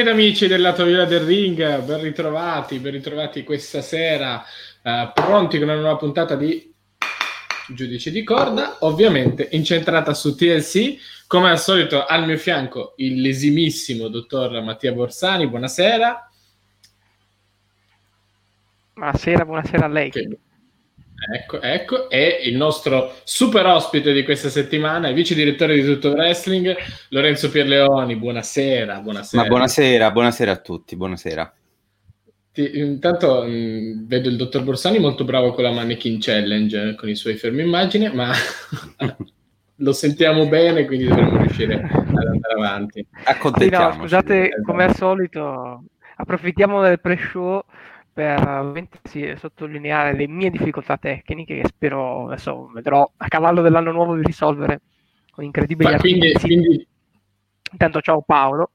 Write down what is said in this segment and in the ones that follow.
ed amici del lato viola del ring, ben ritrovati, ben ritrovati questa sera, eh, pronti con una nuova puntata di Giudice di Corda, ovviamente incentrata su TLC, come al solito al mio fianco il lesimissimo dottor Mattia Borsani, buonasera. Buonasera, buonasera a lei. Che... Ecco, ecco, e il nostro super ospite di questa settimana, il vice direttore di Tutto Wrestling, Lorenzo Pierleoni. Buonasera, buonasera. Ma buonasera, buonasera a tutti, buonasera. Ti, intanto mh, mm, vedo il dottor Borsani molto bravo con la Mannequin Challenge, con i suoi fermi immagine, ma lo sentiamo bene, quindi dovremmo riuscire ad andare avanti. Sì, no, scusate, come al solito, approfittiamo del pre-show per sottolineare le mie difficoltà tecniche che spero, adesso vedrò a cavallo dell'anno nuovo di risolvere con incredibili Ma quindi, quindi... Intanto ciao Paolo.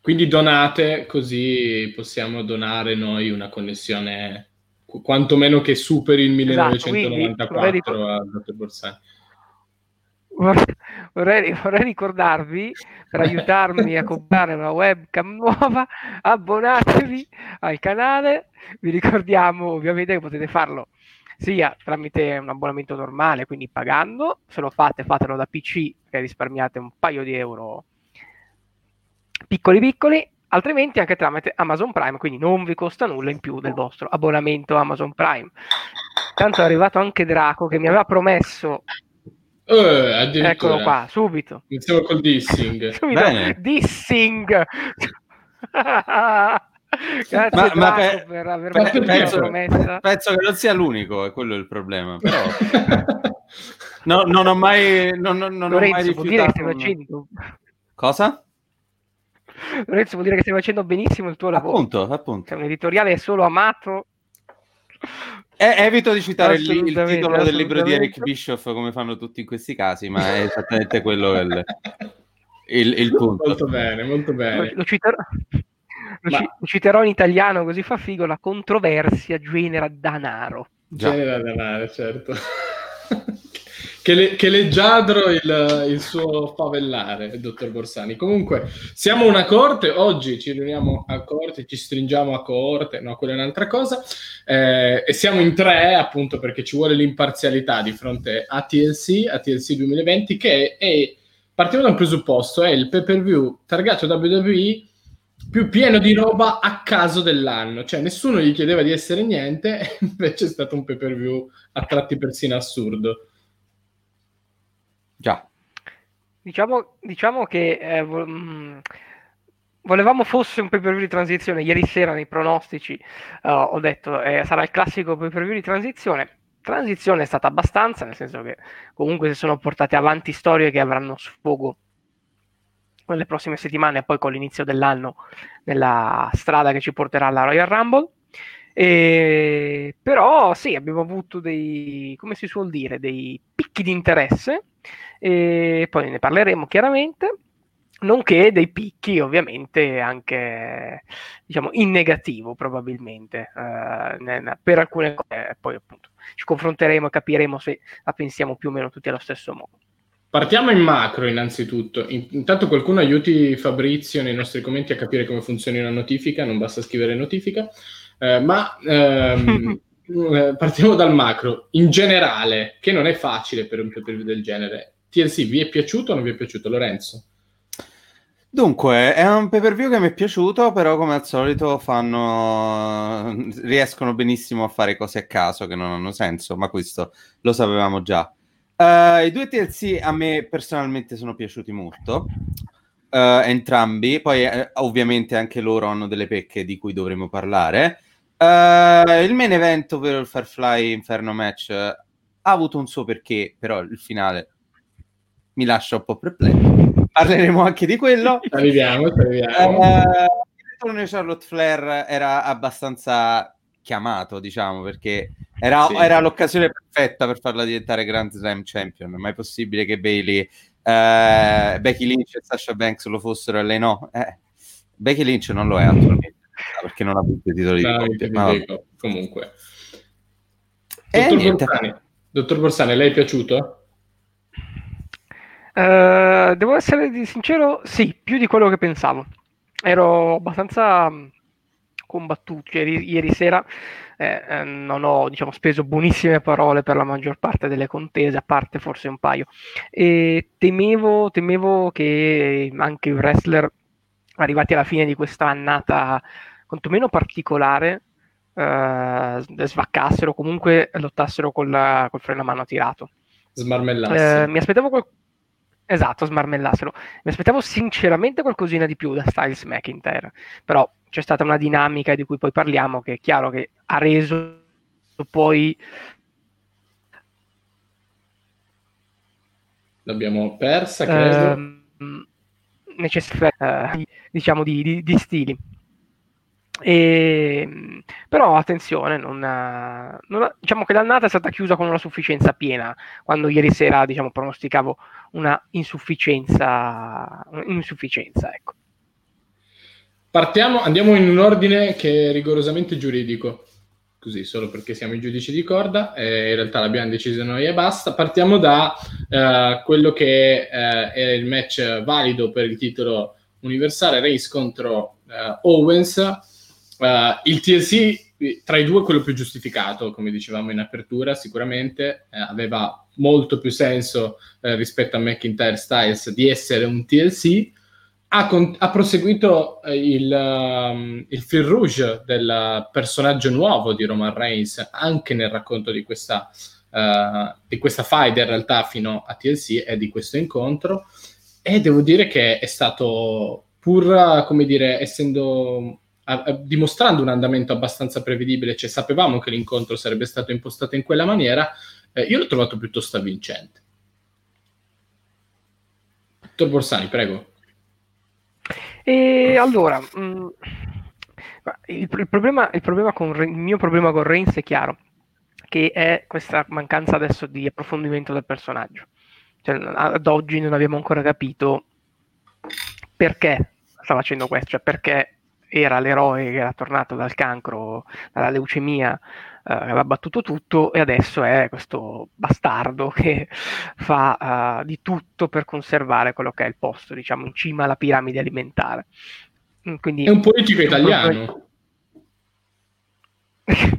Quindi donate così possiamo donare noi una connessione quantomeno che superi il 1994 esatto, a Dr. Borsani vorrei, vorrei, ricordarvi per aiutarmi a comprare una webcam nuova abbonatevi al canale. Vi ricordiamo ovviamente che potete farlo sia tramite un abbonamento normale quindi pagando. Se lo fate fatelo da pc che risparmiate un paio di euro. Piccoli piccoli altrimenti anche tramite Amazon Prime quindi non vi costa nulla in più del vostro abbonamento Amazon Prime. Tanto è arrivato anche Draco che mi aveva promesso eh, Eccolo qua, subito. Iniziamo col dissing. subito. Bene. Dissing. Grazie ma, ma per, per avermi pe- penso, promessa. Penso che non sia l'unico, è quello il problema. Però... no, non ho mai, non, non, non Lorenzo, ho mai vuol dire che stai facendo... Cosa? Lorenzo, vuol dire che stai facendo benissimo il tuo lavoro. Appunto, appunto. C'è un editoriale solo amato eh, evito di citare il, il, titolo del libro di Eric Bischoff come fanno tutti in questi casi, ma è esattamente quello il, il, il punto. Molto bene, molto bene. Lo, lo, citerò, lo, ma... lo, citerò, in italiano così fa figo, la controversia genera danaro. Genera danaro, certo. Che, le, che leggiadro il, il, suo favellare, dottor Borsani. Comunque, siamo una corte, oggi ci riuniamo a corte, ci stringiamo a corte, no, quella è un'altra cosa, eh, e siamo in tre appunto perché ci vuole l'imparzialità di fronte a TLC, a TLC 2020, che è, partiamo da un presupposto, è il pay per view targato WWE più pieno di roba a caso dell'anno, cioè nessuno gli chiedeva di essere niente, invece è stato un pay per view a tratti persino assurdo. Già. Diciamo, diciamo che eh, vo- mh, mm, volevamo fosse un pay per view di transizione. Ieri sera nei pronostici uh, ho detto eh, sarà il classico pay per view di transizione. Transizione è stata abbastanza, nel senso che comunque si sono portate avanti storie che avranno sfogo nelle prossime settimane e poi con l'inizio dell'anno nella strada che ci porterà alla Royal Rumble. E, però sì, abbiamo avuto dei, come si suol dire, dei picchi di interesse e poi ne parleremo chiaramente, nonché dei picchi ovviamente anche diciamo in negativo probabilmente eh, per alcune cose, poi appunto ci confronteremo e capiremo se la pensiamo più o meno tutti allo stesso modo. Partiamo in macro innanzitutto. Intanto qualcuno aiuti Fabrizio nei nostri commenti a capire come funziona una notifica, non basta scrivere notifica, eh, ma ehm, eh, partiamo dal macro. In generale, che non è facile per un pay del genere, TLC vi è piaciuto o non vi è piaciuto, Lorenzo? Dunque, è un pay per view che mi è piaciuto, però come al solito fanno... riescono benissimo a fare cose a caso che non hanno senso, ma questo lo sapevamo già. Uh, I due TLC a me personalmente sono piaciuti molto, uh, entrambi, poi uh, ovviamente anche loro hanno delle pecche di cui dovremo parlare. il main event, ovvero il Firefly Inferno match, ha avuto un suo perché, però il finale mi lascia un po' perplesso. Parleremo anche di quello. Arriviamo, arriviamo. Uh, il Charlotte Flair era abbastanza chiamato, diciamo, perché era, sì. era, l'occasione perfetta per farla diventare Grand Slam Champion. Ma è possibile che Bailey, uh, Becky Lynch e Sasha Banks lo fossero e lei no? Eh, Becky Lynch non lo è attualmente perché non ha vinto i titoli no, di coppia. Comunque, Dottor Borsani, Dottor Borsani, lei è piaciuto? Uh, devo essere sincero, sì, più di quello che pensavo. ero abbastanza combattuto ieri, ieri sera eh, eh, non ho diciamo, speso buonissime parole per la maggior parte delle contese, a parte forse un paio. E temevo, temevo che anche i wrestler arrivati alla fine di questa annata quantomeno particolare eh, svaccassero, comunque lottassero col, col freno a mano tirato. Smarmellassero. Eh, mi aspettavo qual- Esatto, smarmellassero. Mi aspettavo sinceramente qualcosina di più da Styles McIntyre, però c'è stata una dinamica di cui poi parliamo che è chiaro che ha reso poi l'abbiamo persa credo ehm, necessità eh, diciamo di, di, di stili e, però attenzione, non, non, diciamo che l'annata è stata chiusa con una sufficienza piena, quando ieri sera diciamo, pronosticavo una insufficienza, insufficienza ecco. Partiamo, andiamo in un ordine che è rigorosamente giuridico, così solo perché siamo i giudici di corda, e in realtà l'abbiamo deciso noi e basta. Partiamo da uh, quello che uh, è il match valido per il titolo universale, Race contro uh, il TLC tra i due quello più giustificato, come dicevamo in apertura, sicuramente. Aveva molto più senso rispetto a McIntyre Styles di essere un TLC ha, con- ha proseguito eh, il, um, il fil rouge del personaggio nuovo di Roman Reigns anche nel racconto di questa, uh, di questa fight in realtà fino a TLC e di questo incontro. E devo dire che è stato pur come dire essendo dimostrando un andamento abbastanza prevedibile cioè sapevamo che l'incontro sarebbe stato impostato in quella maniera eh, io l'ho trovato piuttosto avvincente Dottor Borsani prego e allora, mh, mm, il, il, problema, il, problema con, il mio problema con Reigns è chiaro, che è questa mancanza adesso di approfondimento del personaggio. Cioè, ad oggi non abbiamo ancora capito perché sta facendo questo, cioè perché era l'eroe che era tornato dal cancro, dalla leucemia, eh, aveva battuto tutto e adesso è questo bastardo che fa uh, di tutto per conservare quello che è il posto, diciamo, in cima alla piramide alimentare. Mm, quindi, è un politico italiano. e,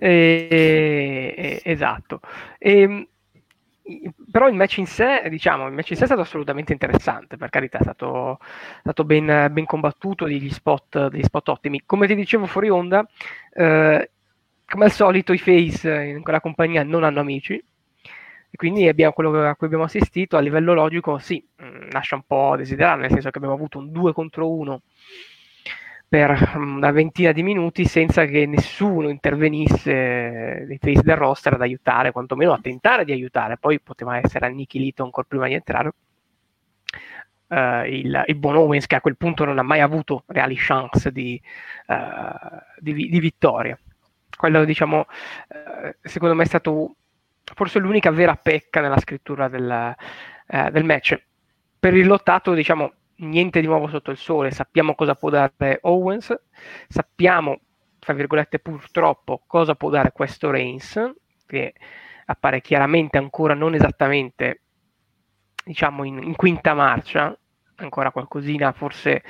e, esatto. E, ehm, però il match in sé, diciamo, il match in sé è stato assolutamente interessante, per carità, è stato, stato ben, ben, combattuto, degli spot, degli spot ottimi. Come ti dicevo fuori onda, eh, come al solito i face in quella compagnia non hanno amici, e quindi abbiamo quello a cui abbiamo assistito a livello logico, sì, mm, lascia un po' a desiderare, nel senso che abbiamo avuto un 2 contro 1 per una ventina di minuti senza che nessuno intervenisse dei face del roster ad aiutare, quantomeno a tentare di aiutare. Poi poteva essere annichilito ancora prima di entrare. Uh, il, il, buon Owens che a quel punto non ha mai avuto reali chance di, uh, di, di vittoria. Quello, diciamo, uh, secondo me è stato forse l'unica vera pecca nella scrittura del, del match. Per il lottato, diciamo, niente di nuovo sotto il sole, sappiamo cosa può dare Owens, sappiamo, tra virgolette purtroppo, cosa può dare questo Reigns, che appare chiaramente ancora non esattamente, diciamo, in, in quinta marcia, ancora qualcosina forse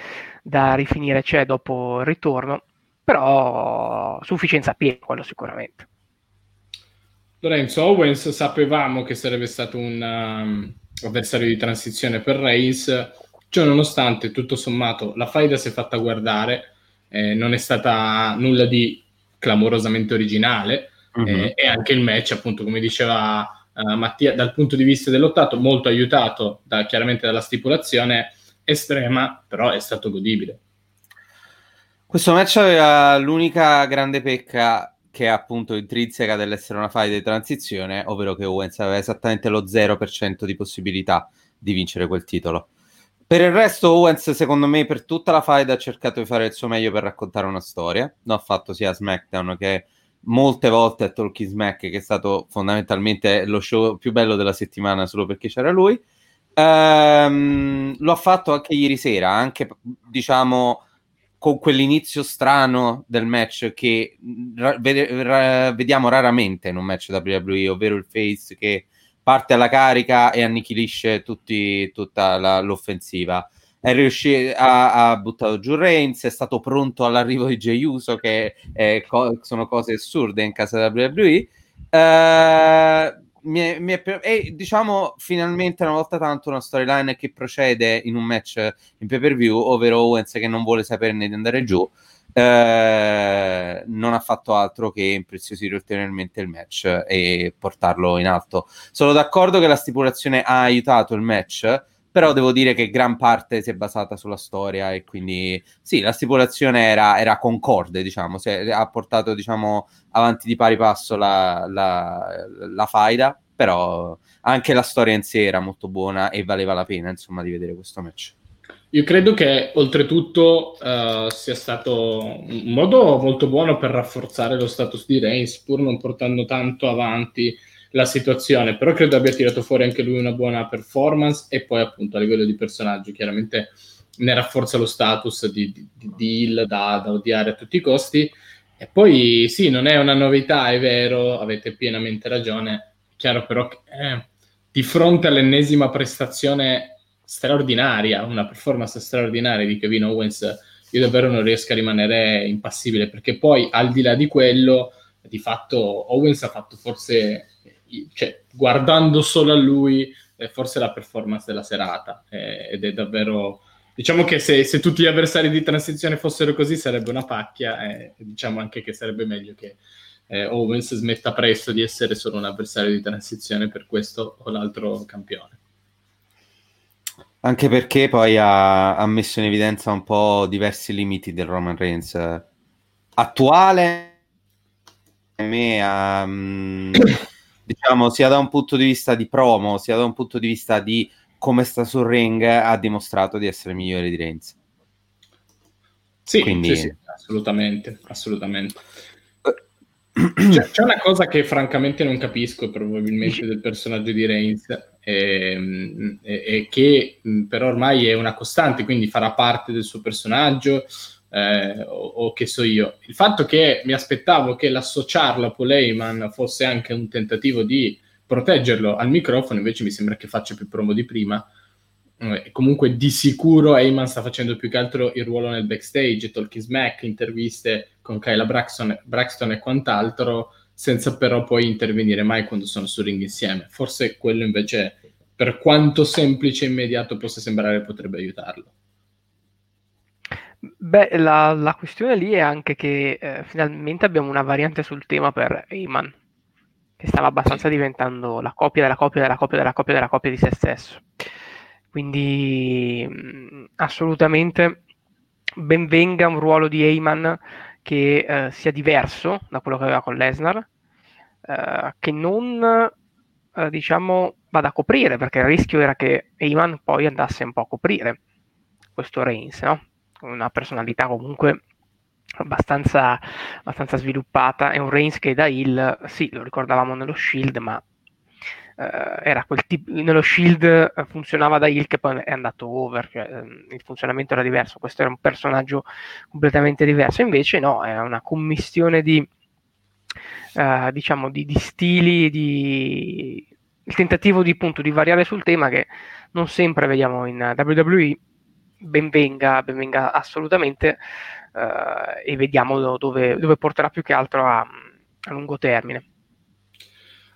da rifinire c'è dopo il ritorno, però sufficienza piena, quello sicuramente. Lorenzo Owens sapevamo che sarebbe stato un um, avversario di transizione per Reigns Ciò nonostante, tutto sommato, la faida si è fatta guardare, eh, non è stata nulla di clamorosamente originale uh-huh. eh, e anche il match, appunto, come diceva uh, Mattia, dal punto di vista dell'ottato, molto aiutato da, chiaramente dalla stipulazione estrema, però è stato godibile. Questo match aveva l'unica grande pecca che è appunto intrinseca dell'essere una faida di transizione, ovvero che Owens aveva esattamente lo 0% di possibilità di vincere quel titolo. Per il resto, Owens, secondo me, per tutta la fight ha cercato di fare il suo meglio per raccontare una storia. L'ha fatto sia a SmackDown che molte volte a Talking Smack, che è stato fondamentalmente lo show più bello della settimana solo perché c'era lui. Ehm, lo ha fatto anche ieri sera, anche diciamo con quell'inizio strano del match che ra- ra- vediamo raramente in un match WWE, ovvero il face che parte alla carica e annichilisce tutti, tutta la, l'offensiva. è riuscito ha, ha, buttato giù Reigns, è stato pronto all'arrivo di Jey Uso, che è, co- sono cose assurde in casa della WWE. Uh, mi è, mi è, e diciamo finalmente una volta tanto una storyline che procede in un match in pay per view, ovvero Owens che non vuole saperne di andare giù. Eh, non ha fatto altro che impreziosire ulteriormente il match e portarlo in alto. Sono d'accordo che la stipulazione ha aiutato il match, però devo dire che gran parte si è basata sulla storia e quindi sì, la stipulazione era, era concorde, diciamo, se, ha portato diciamo, avanti di pari passo la, la, la faida, però anche la storia in sé era molto buona e valeva la pena insomma di vedere questo match. Io credo che oltretutto uh, sia stato un modo molto buono per rafforzare lo status di Reigns, pur non portando tanto avanti la situazione, però credo abbia tirato fuori anche lui una buona performance e poi appunto a livello di personaggio chiaramente ne rafforza lo status di, di, di Hill da, da odiare a tutti i costi. E poi sì, non è una novità, è vero, avete pienamente ragione, chiaro però che eh, di fronte all'ennesima prestazione straordinaria, una performance straordinaria di Kevin Owens, io davvero non riesco a rimanere impassibile perché poi al di là di quello, di fatto Owens ha fatto forse cioè, guardando solo a lui, forse la performance della serata eh, ed è davvero diciamo che se, se, tutti gli avversari di transizione fossero così sarebbe una pacchia eh, diciamo anche che sarebbe meglio che eh, Owens smetta presto di essere solo un avversario di transizione per questo o l'altro campione. Anche perché poi ha, ha messo in evidenza un po' diversi limiti del Roman Reigns attuale a me um, diciamo, sia da un punto di vista di promo, sia da un punto di vista di come sta sul ring, ha dimostrato di essere migliore di Reigns. Sì, Quindi... sì, sì assolutamente, assolutamente. C'è, c'è, una cosa che francamente non capisco probabilmente del personaggio di Reigns e, e, e che però ormai è una costante, quindi farà parte del suo personaggio, eh, o, o, che so io. Il fatto che mi aspettavo che l'associarlo a Paul Heyman fosse anche un tentativo di proteggerlo al microfono, invece mi sembra che faccia più promo di prima. Eh, comunque di sicuro Heyman sta facendo più che altro il ruolo nel backstage, talking smack, interviste con Kyla Braxton, Braxton e quant'altro, senza però poi intervenire mai quando sono sul ring insieme. Forse quello invece, per quanto semplice e immediato possa sembrare, potrebbe aiutarlo. Beh, la, la questione lì è anche che eh, finalmente abbiamo una variante sul tema per Eyman, che stava abbastanza diventando la copia della copia della copia della copia della copia di se stesso. Quindi mm, assolutamente ben venga un ruolo di Eyman che eh, sia diverso da quello che aveva con Lesnar, eh, che non eh, diciamo vada a coprire, perché il rischio era che Eyman poi andasse un po' a coprire questo Reigns, no? una personalità comunque abbastanza, abbastanza sviluppata. È un Reigns che da Hill, sì, lo ricordavamo nello Shield, ma era quel tipo nello shield uh, funzionava da Hill che poi è andato over cioè, um, il funzionamento era diverso questo era un personaggio completamente diverso invece no è una commissione di uh, diciamo di, di, stili di il tentativo di appunto di variare sul tema che non sempre vediamo in WWE benvenga, benvenga assolutamente uh, e vediamo dove, dove, porterà più che altro a, a, lungo termine.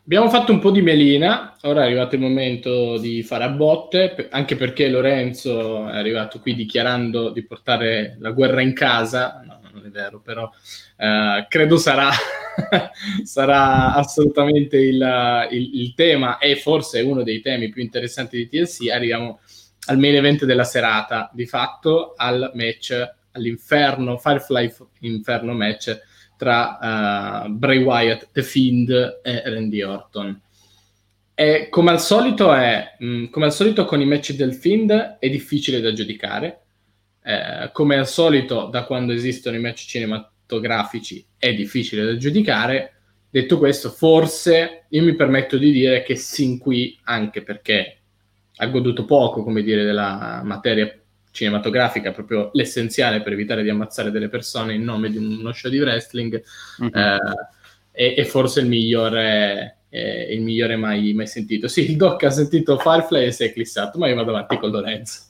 Abbiamo fatto un po' di melina, ora è arrivato il momento di fare a botte, anche perché Lorenzo è arrivato qui dichiarando di portare la guerra in casa, no, non è vero, però uh, credo sarà, sarà assolutamente il, il, il tema e forse uno dei temi più interessanti di TLC. Arriviamo al main event della serata, di fatto al match, all'inferno, Firefly Inferno match tra uh, Bray Wyatt, The Fiend e Randy Orton. E come al solito è, mh, mm, come al solito con i match del Fiend è difficile da giudicare, eh, come al solito da quando esistono i match cinematografici è difficile da giudicare. Detto questo, forse io mi permetto di dire che sin qui, anche perché ha goduto poco, come dire, della materia cinematografica, proprio l'essenziale per evitare di ammazzare delle persone in nome di uno show di wrestling, mm-hmm. eh, è, è, forse il migliore, è il migliore mai, mai, sentito. Sì, il Doc ha sentito Firefly e si è eclissato, ma io vado avanti con Lorenzo.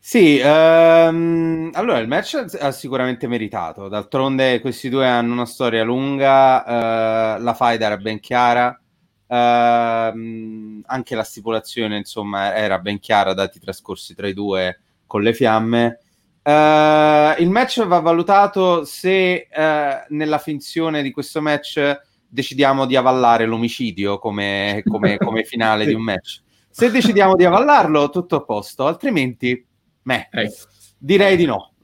Sì, ehm, allora il match ha sicuramente meritato. D'altronde questi due hanno una storia lunga, eh, la fight era ben chiara, ehm, anche la stipulazione insomma era ben chiara dati i trascorsi tra i due con le fiamme. Uh, il match va valutato se uh, nella finzione di questo match decidiamo di avallare l'omicidio come, come, come finale di un match. Se decidiamo di avallarlo, tutto a posto, altrimenti, meh, ecco. direi di no.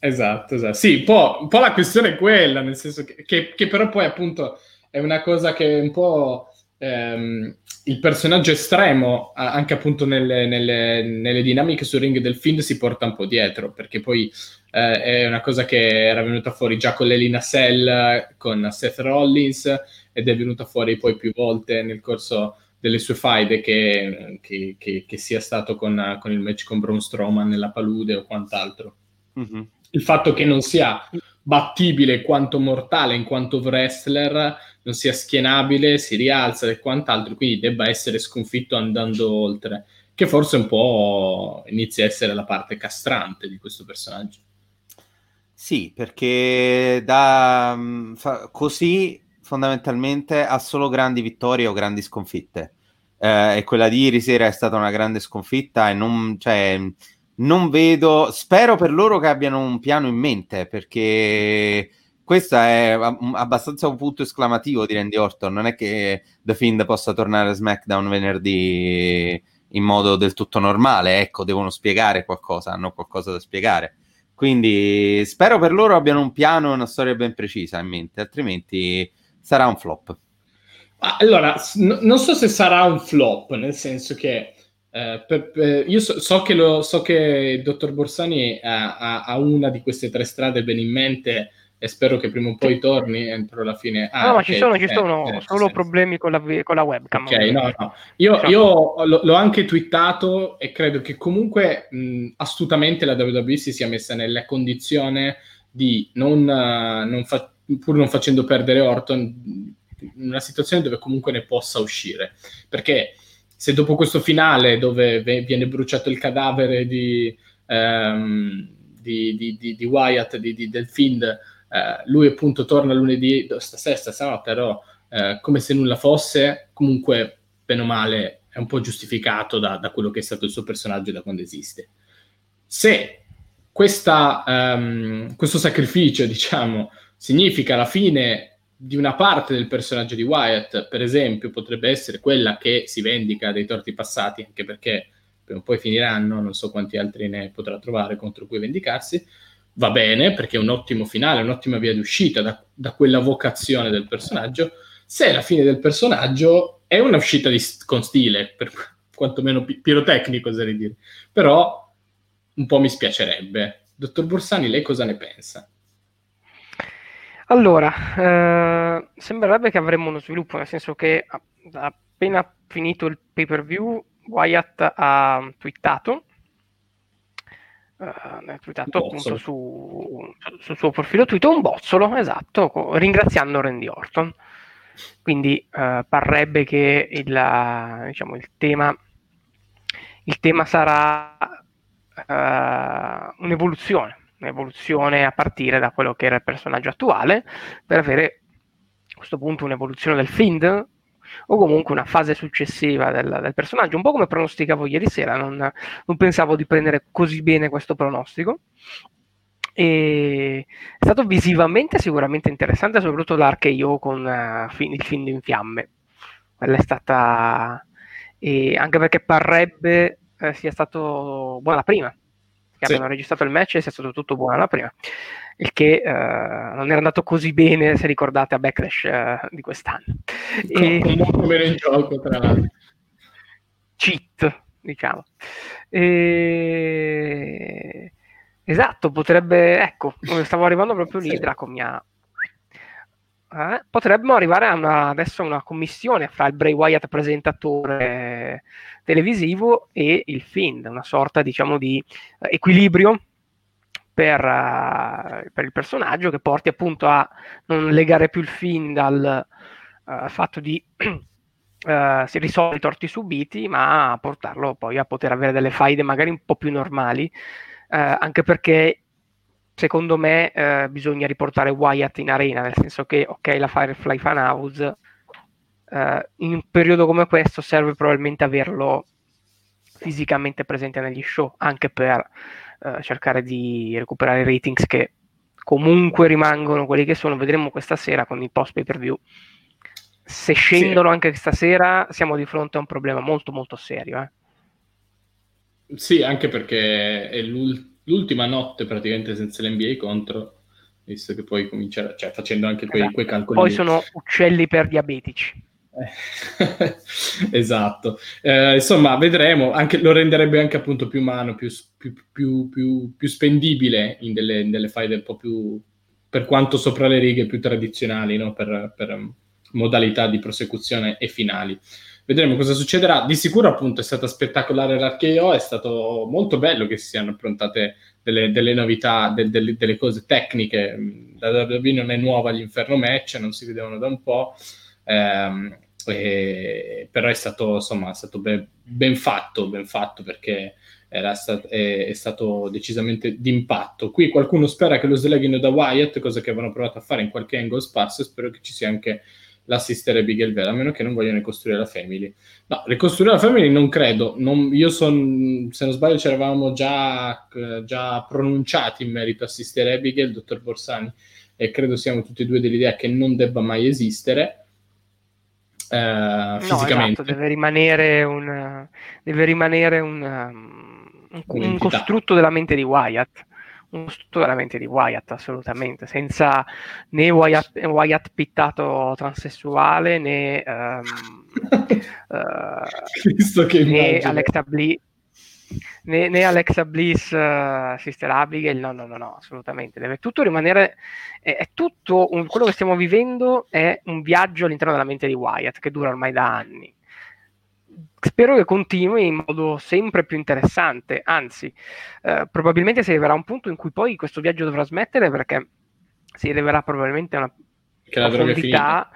Esatto, esatto. Sì, un po', un po', la questione è quella, nel senso che, che, che, però poi appunto è una cosa che un po' ehm, il personaggio estremo, anche appunto nelle, nelle, nelle, dinamiche sul ring del film, si porta un po' dietro, perché poi eh, è una cosa che era venuta fuori già con l'Elina Cell, con Seth Rollins, ed è venuta fuori poi più volte nel corso delle sue faide che, che, che, che sia stato con, con, il match con Braun Strowman nella palude o quant'altro. Mm-hmm. Il fatto che non sia battibile quanto mortale in quanto wrestler, non sia schienabile, si rialza e quant'altro, quindi debba essere sconfitto andando oltre, che forse un po' inizia a essere la parte castrante di questo personaggio. Sì, perché da, mm, fa, così fondamentalmente ha solo grandi vittorie o grandi sconfitte. Eh, e quella di ieri sera è stata una grande sconfitta e non, cioè, non vedo, spero per loro che abbiano un piano in mente perché questo è abbastanza un punto esclamativo di Randy Orton. Non è che The Fiend possa tornare a SmackDown venerdì in modo del tutto normale. Ecco, devono spiegare qualcosa, hanno qualcosa da spiegare. Quindi spero per loro abbiano un piano e una storia ben precisa in mente, altrimenti sarà un flop. Allora, n- non so se sarà un flop, nel senso che eh, per, per, io so, so, che lo, so, che il dottor Borsani ha, ha, una di queste tre strade ben in mente e spero che prima o poi torni entro la fine. Ah, no, ma okay, ci sono, ci sono eh, solo problemi con la, con la, webcam. Ok, no, no. Io, diciamo. io l- l'ho anche twittato e credo che comunque mh, astutamente la WWE si sia messa nella condizione di non, uh, non fa- pur non facendo perdere Orton, una situazione dove comunque ne possa uscire. Perché se dopo questo finale dove viene bruciato il cadavere di, um, di, di, di Wyatt, del Fiend, eh, lui appunto torna lunedì, stasera, stasera però eh, come se nulla fosse, comunque, bene o male, è un po' giustificato da, da, quello che è stato il suo personaggio da quando esiste. Se questa, um, questo sacrificio, diciamo, significa la fine di una parte del personaggio di Wyatt, per esempio, potrebbe essere quella che si vendica dei torti passati, anche perché prima o poi finiranno, non so quanti altri ne potrà trovare contro cui vendicarsi, va bene perché è un ottimo finale, un'ottima via d'uscita da, da quella vocazione del personaggio. Se la fine del personaggio è una uscita di, con stile, per quantomeno pi- pirotecnico, oserei dire, però un po' mi spiacerebbe. Dottor Borsani, lei cosa ne pensa? Allora, eh, sembrerebbe che avremmo uno sviluppo, nel senso che appena finito il pay per view, Wyatt ha twittato Uh, twittato appunto su, sul suo profilo Twitter un bozzolo, esatto, ringraziando Randy Orton. Quindi uh, parrebbe che il, diciamo, il, tema, il tema sarà uh, un'evoluzione, un'evoluzione a partire da quello che era il personaggio attuale, per avere a questo punto un'evoluzione del Fiend, o comunque una fase successiva del, del personaggio, un po' come pronosticavo ieri sera, non, non, pensavo di prendere così bene questo pronostico. E è stato visivamente sicuramente interessante, soprattutto l'RKO con uh, il film in fiamme. Quella è stata... E anche perché parrebbe eh, sia stato buona la prima, che sì. abbiano registrato il match e sia stato tutto buono la prima il che uh, non era andato così bene, se ricordate, a Backlash uh, di quest'anno. Con, e... con molto meno in gioco, tra l'altro. Cheat, diciamo. E... Esatto, potrebbe, ecco, stavo arrivando proprio lì, sì. Draco mi ha... Eh, potremmo arrivare a una, adesso a una commissione fra il Bray Wyatt presentatore televisivo e il Fiend, una sorta diciamo di equilibrio per, uh, per, il personaggio che porti appunto a non legare più il film dal uh, fatto di uh, si i torti subiti, ma a portarlo poi a poter avere delle faide magari un po' più normali, anche perché secondo me bisogna riportare Wyatt in arena, nel senso che ok la Firefly Funhouse in un periodo come questo serve probabilmente averlo fisicamente presente negli show, anche per cercare di recuperare i ratings che comunque rimangono quelli che sono, vedremo questa sera con i post pay per view se scendono sì. anche stasera siamo di fronte a un problema molto molto serio. Eh. Sì, anche perché è l'ultima notte praticamente senza l'NBA contro, visto che poi cominciare, cioè facendo anche quei, esatto. quei calcoli. Poi sono uccelli per diabetici. esatto, eh, insomma, vedremo. Anche, lo renderebbe anche appunto più umano, più, più, più, più, più spendibile in delle, in delle file un po' più per quanto sopra le righe più tradizionali, no? per, per modalità di prosecuzione e finali. Vedremo cosa succederà. Di sicuro, appunto, è stata spettacolare l'Archeo, è stato molto bello che si siano approntate delle, delle novità, de, de, delle cose tecniche. La WWE non è nuova agli Inferno Match, non si vedevano da un po', ehm, però è stato, insomma, è stato ben, ben fatto, ben fatto perché stat- è, è, stato decisamente d'impatto. Qui qualcuno spera che lo sleghino da Wyatt, cosa che avevano provato a fare in qualche angle sparso, spero che ci sia anche la sister Abigail Bell, a meno che non vogliano ricostruire la family. No, ricostruire la family non credo. Non, io sono, se non sbaglio, ci eravamo già, già, pronunciati in merito a sister Abigail, dottor Borsani, e credo siamo tutti e due dell'idea che non debba mai esistere. Fisicamente. No, esatto, deve rimanere un, deve rimanere un, un, un costrutto della mente di Wyatt un gusto veramente di Wyatt, assolutamente, senza né Wyatt, Wyatt pittato transessuale né, um, uh, né Alexa Bliss. Né, né, Alexa Bliss, uh, Sister Abigail, no, no, no, no, assolutamente. Deve tutto rimanere. È, è tutto un, quello che stiamo vivendo è un viaggio all'interno della mente di Wyatt che dura ormai da anni spero che continui in modo sempre più interessante, anzi, eh, probabilmente si arriverà a un punto in cui poi questo viaggio dovrà smettere perché si arriverà probabilmente a una che profondità,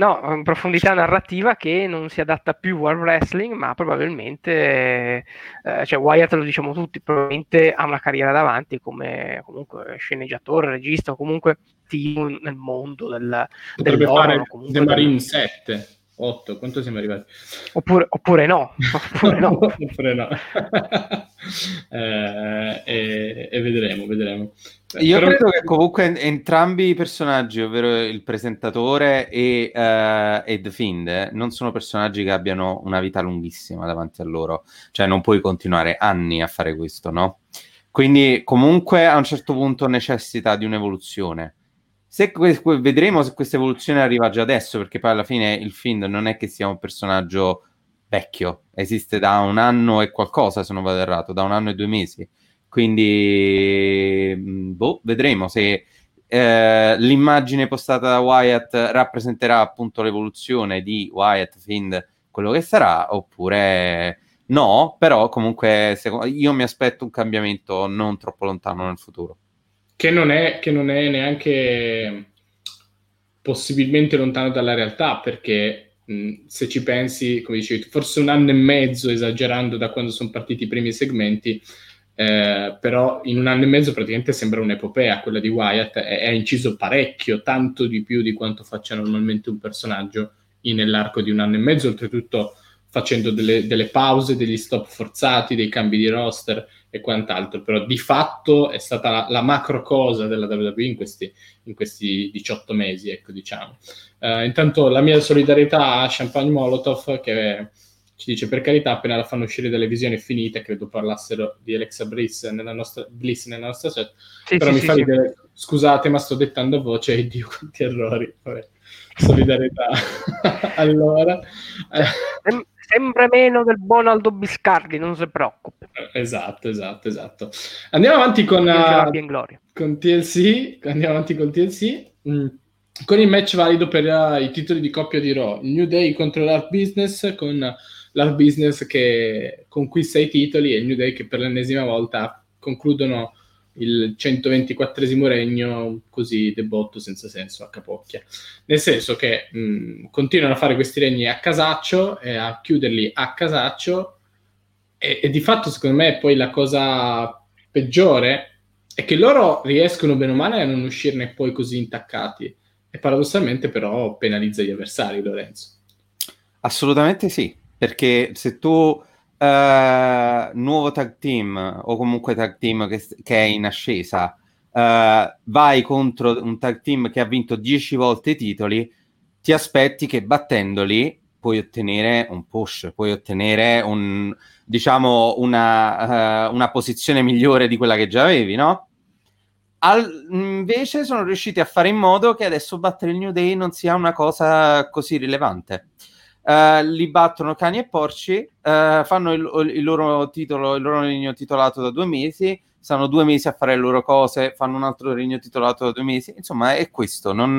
no, profondità narrativa che non si adatta più al wrestling, ma probabilmente, eh, cioè Wyatt lo diciamo tutti, probabilmente ha una carriera davanti come comunque sceneggiatore, regista o comunque team nel mondo del, Potrebbe fare The Marine 7 8, quanto siamo arrivati? Oppure, oppure no, oppure no. oppure no. eh, e, e, vedremo, vedremo. Io Però... credo che comunque entrambi i personaggi, ovvero il presentatore e, uh, e The Fiend, eh, non sono personaggi che abbiano una vita lunghissima davanti a loro. Cioè non puoi continuare anni a fare questo, no? Quindi comunque a un certo punto necessita di un'evoluzione se que- vedremo se questa evoluzione arriva già adesso, perché poi alla fine il Find non è che sia un personaggio vecchio, esiste da un anno e qualcosa, se non vado errato, da un anno e due mesi. Quindi, mm, boh, vedremo se eh, l'immagine postata da Wyatt rappresenterà appunto l'evoluzione di Wyatt, Find, quello che sarà, oppure no, però comunque io mi aspetto un cambiamento non troppo lontano nel futuro che non è, che non è neanche possibilmente lontano dalla realtà, perché mh, se ci pensi, come dicevi, forse un anno e mezzo, esagerando da quando sono partiti i primi segmenti, eh, però in un anno e mezzo praticamente sembra un'epopea, quella di Wyatt, è, inciso parecchio, tanto di più di quanto faccia normalmente un personaggio nell'arco di un anno e mezzo, oltretutto facendo delle, delle pause, degli stop forzati, dei cambi di roster, e quant'altro, però di fatto è stata la, la macro cosa della WWE in questi, in questi 18 mesi, ecco diciamo. Uh, intanto la mia solidarietà a Champagne Molotov che ci dice per carità appena la fanno uscire dalle visioni finite, credo parlassero di Alexa Bliss nella nostra, Bliss nella nostra set, sì, però sì, mi sì, fa ridere, scusate ma sto dettando a voce e Dio quanti errori, Vabbè. solidarietà. allora... Eh sempre meno del buon Aldo Biscardi, non si preoccupi. Esatto, esatto, esatto. Andiamo avanti con, uh, con TLC, andiamo avanti con TLC, mm. con il match valido per uh, i titoli di coppia di Raw, New Day contro l'Art Business, con l'Art Business che conquista i titoli e il New Day che per l'ennesima volta concludono il 124 regno così debotto senza senso a capocchia. Nel senso che mh, continuano a fare questi regni a casaccio e a chiuderli a casaccio e, e di fatto secondo me poi la cosa peggiore è che loro riescono bene o male a non uscirne poi così intaccati e paradossalmente però penalizza gli avversari Lorenzo. Assolutamente sì, perché se tu uh, nuovo tag team o comunque tag team che, che è in ascesa, uh, vai contro un tag team che ha vinto 10 volte i titoli, ti aspetti che battendoli puoi ottenere un push, puoi ottenere un, diciamo, una, uh, una posizione migliore di quella che già avevi, no? Al, invece sono riusciti a fare in modo che adesso battere il New Day non sia una cosa così rilevante. Uh, li battono cani e porci, uh, fanno il, il, loro titolo, il loro regno titolato da due mesi, stanno due mesi a fare le loro cose, fanno un altro regno titolato da due mesi, insomma è questo, non,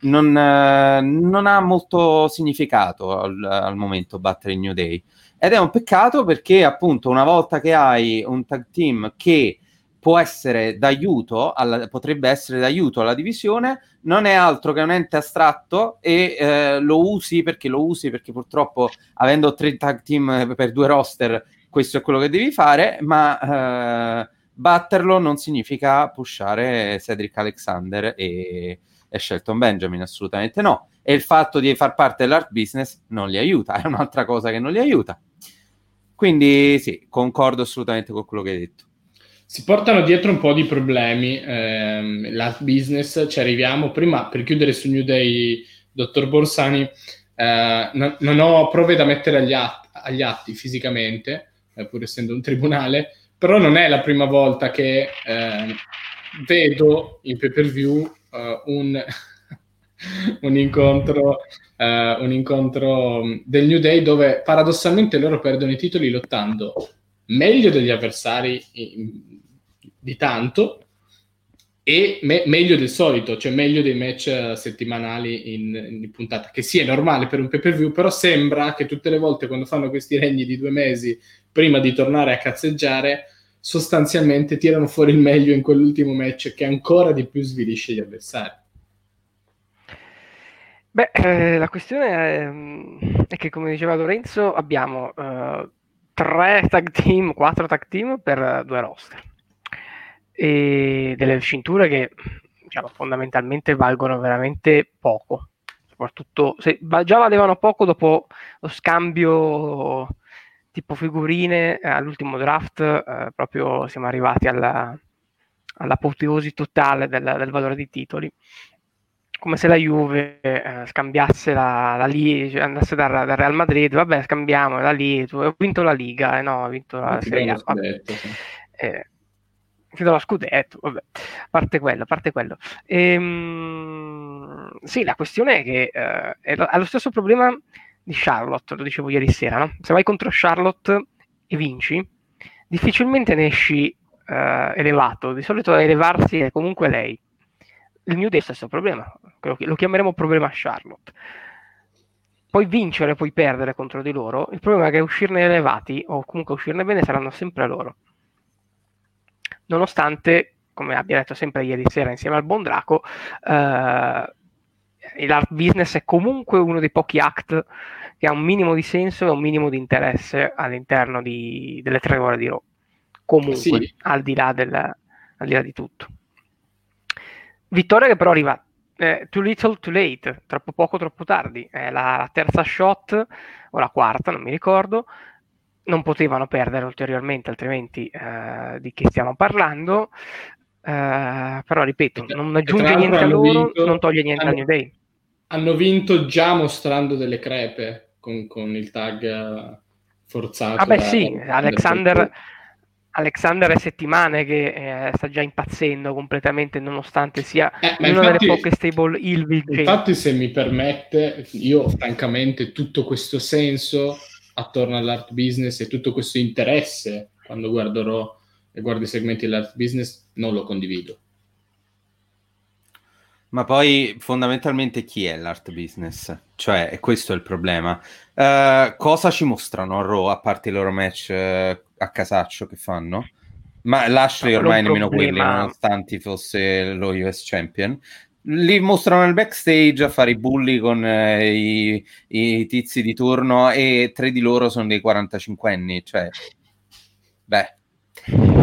non, non ha molto significato al, al, momento battere il New Day. Ed è un peccato perché appunto una volta che hai un tag team che può essere d'aiuto, alla, potrebbe essere d'aiuto alla divisione, non è altro che un ente astratto e eh, lo usi perché lo usi perché purtroppo avendo tre tag team per due roster questo è quello che devi fare, ma eh, batterlo non significa pushare Cedric Alexander e, e Shelton Benjamin, assolutamente no. E il fatto di far parte dell'art business non li aiuta, è un'altra cosa che non li aiuta. Quindi sì, concordo assolutamente con quello che hai detto si portano dietro un po' di problemi. Ehm, l'art business, ci arriviamo. Prima, per chiudere su New Day, dottor Borsani, eh, no, non ho prove da mettere agli, att- agli atti fisicamente, eh, pur essendo un tribunale, però non è la prima volta che eh, vedo in pay per view eh, un, un, incontro, eh, un incontro del New Day dove paradossalmente loro perdono i titoli lottando meglio degli avversari di tanto e me- meglio del solito, cioè meglio dei match settimanali in, in, puntata, che sì è normale per un pay per view, però sembra che tutte le volte quando fanno questi regni di due mesi prima di tornare a cazzeggiare, sostanzialmente tirano fuori il meglio in quell'ultimo match che ancora di più svilisce gli avversari. Beh, eh, la questione è, è, che, come diceva Lorenzo, abbiamo uh, tre tag team, quattro tag team per due roster e delle cinture che diciamo, fondamentalmente valgono veramente poco. Soprattutto se già valevano poco dopo lo scambio tipo figurine eh, all'ultimo draft, eh, proprio siamo arrivati alla, all'apoteosi totale del, del, valore dei titoli. Come se la Juve eh, scambiasse la, la lì, cioè andasse da, da, Real Madrid, vabbè, scambiamo la lì, tu hai vinto la Liga, eh, no, ha vinto la Serie A. Eh, Credo lo scudetto, vabbè, a parte quello, a parte quello. Ehm, sì, la questione è che eh, è lo, ha lo stesso problema di Charlotte, lo dicevo ieri sera, no? Se vai contro Charlotte e vinci, difficilmente ne esci eh, elevato, di solito a elevarsi è comunque lei. Il New Day è stesso problema, lo chiameremo problema Charlotte. Puoi vincere, puoi perdere contro di loro, il problema è che uscirne elevati o comunque uscirne bene saranno sempre loro nonostante, come abbia detto sempre ieri sera insieme al buon Draco, eh, l'art business è comunque uno dei pochi act che ha un minimo di senso e un minimo di interesse all'interno di, delle tre ore di Raw. Comunque, sì. al, di là del, al di là di tutto. Vittoria che però arriva eh, too little, too late, troppo poco, troppo tardi. È la, la terza shot o la quarta, non mi ricordo, non potevano perdere ulteriormente, altrimenti eh, di che stiamo parlando. Eh, però ripeto, non aggiunge niente a loro, vinto, non toglie niente hanno, a New Day. Hanno vinto già mostrando delle crepe con, con il tag eh, forzato. Ah beh sì, Alexander, Alexander è settimane che eh, sta già impazzendo completamente nonostante sia eh, una infatti, delle poche stable il Infatti se mi permette, io francamente tutto questo senso attorno all'art business e tutto questo interesse quando guarderò e guardo i segmenti dell'art business non lo condivido. Ma poi fondamentalmente chi è l'art business? Cioè, questo è il problema. Uh, cosa ci mostrano a Raw a parte i loro match uh, a casaccio che fanno? Ma Lashley ormai nemmeno quelli, nonostante fosse lo US Champion. Li mostrano nel backstage a fare i bulli con eh, i, i, tizi di turno e tre di loro sono dei 45 anni. Cioè, beh,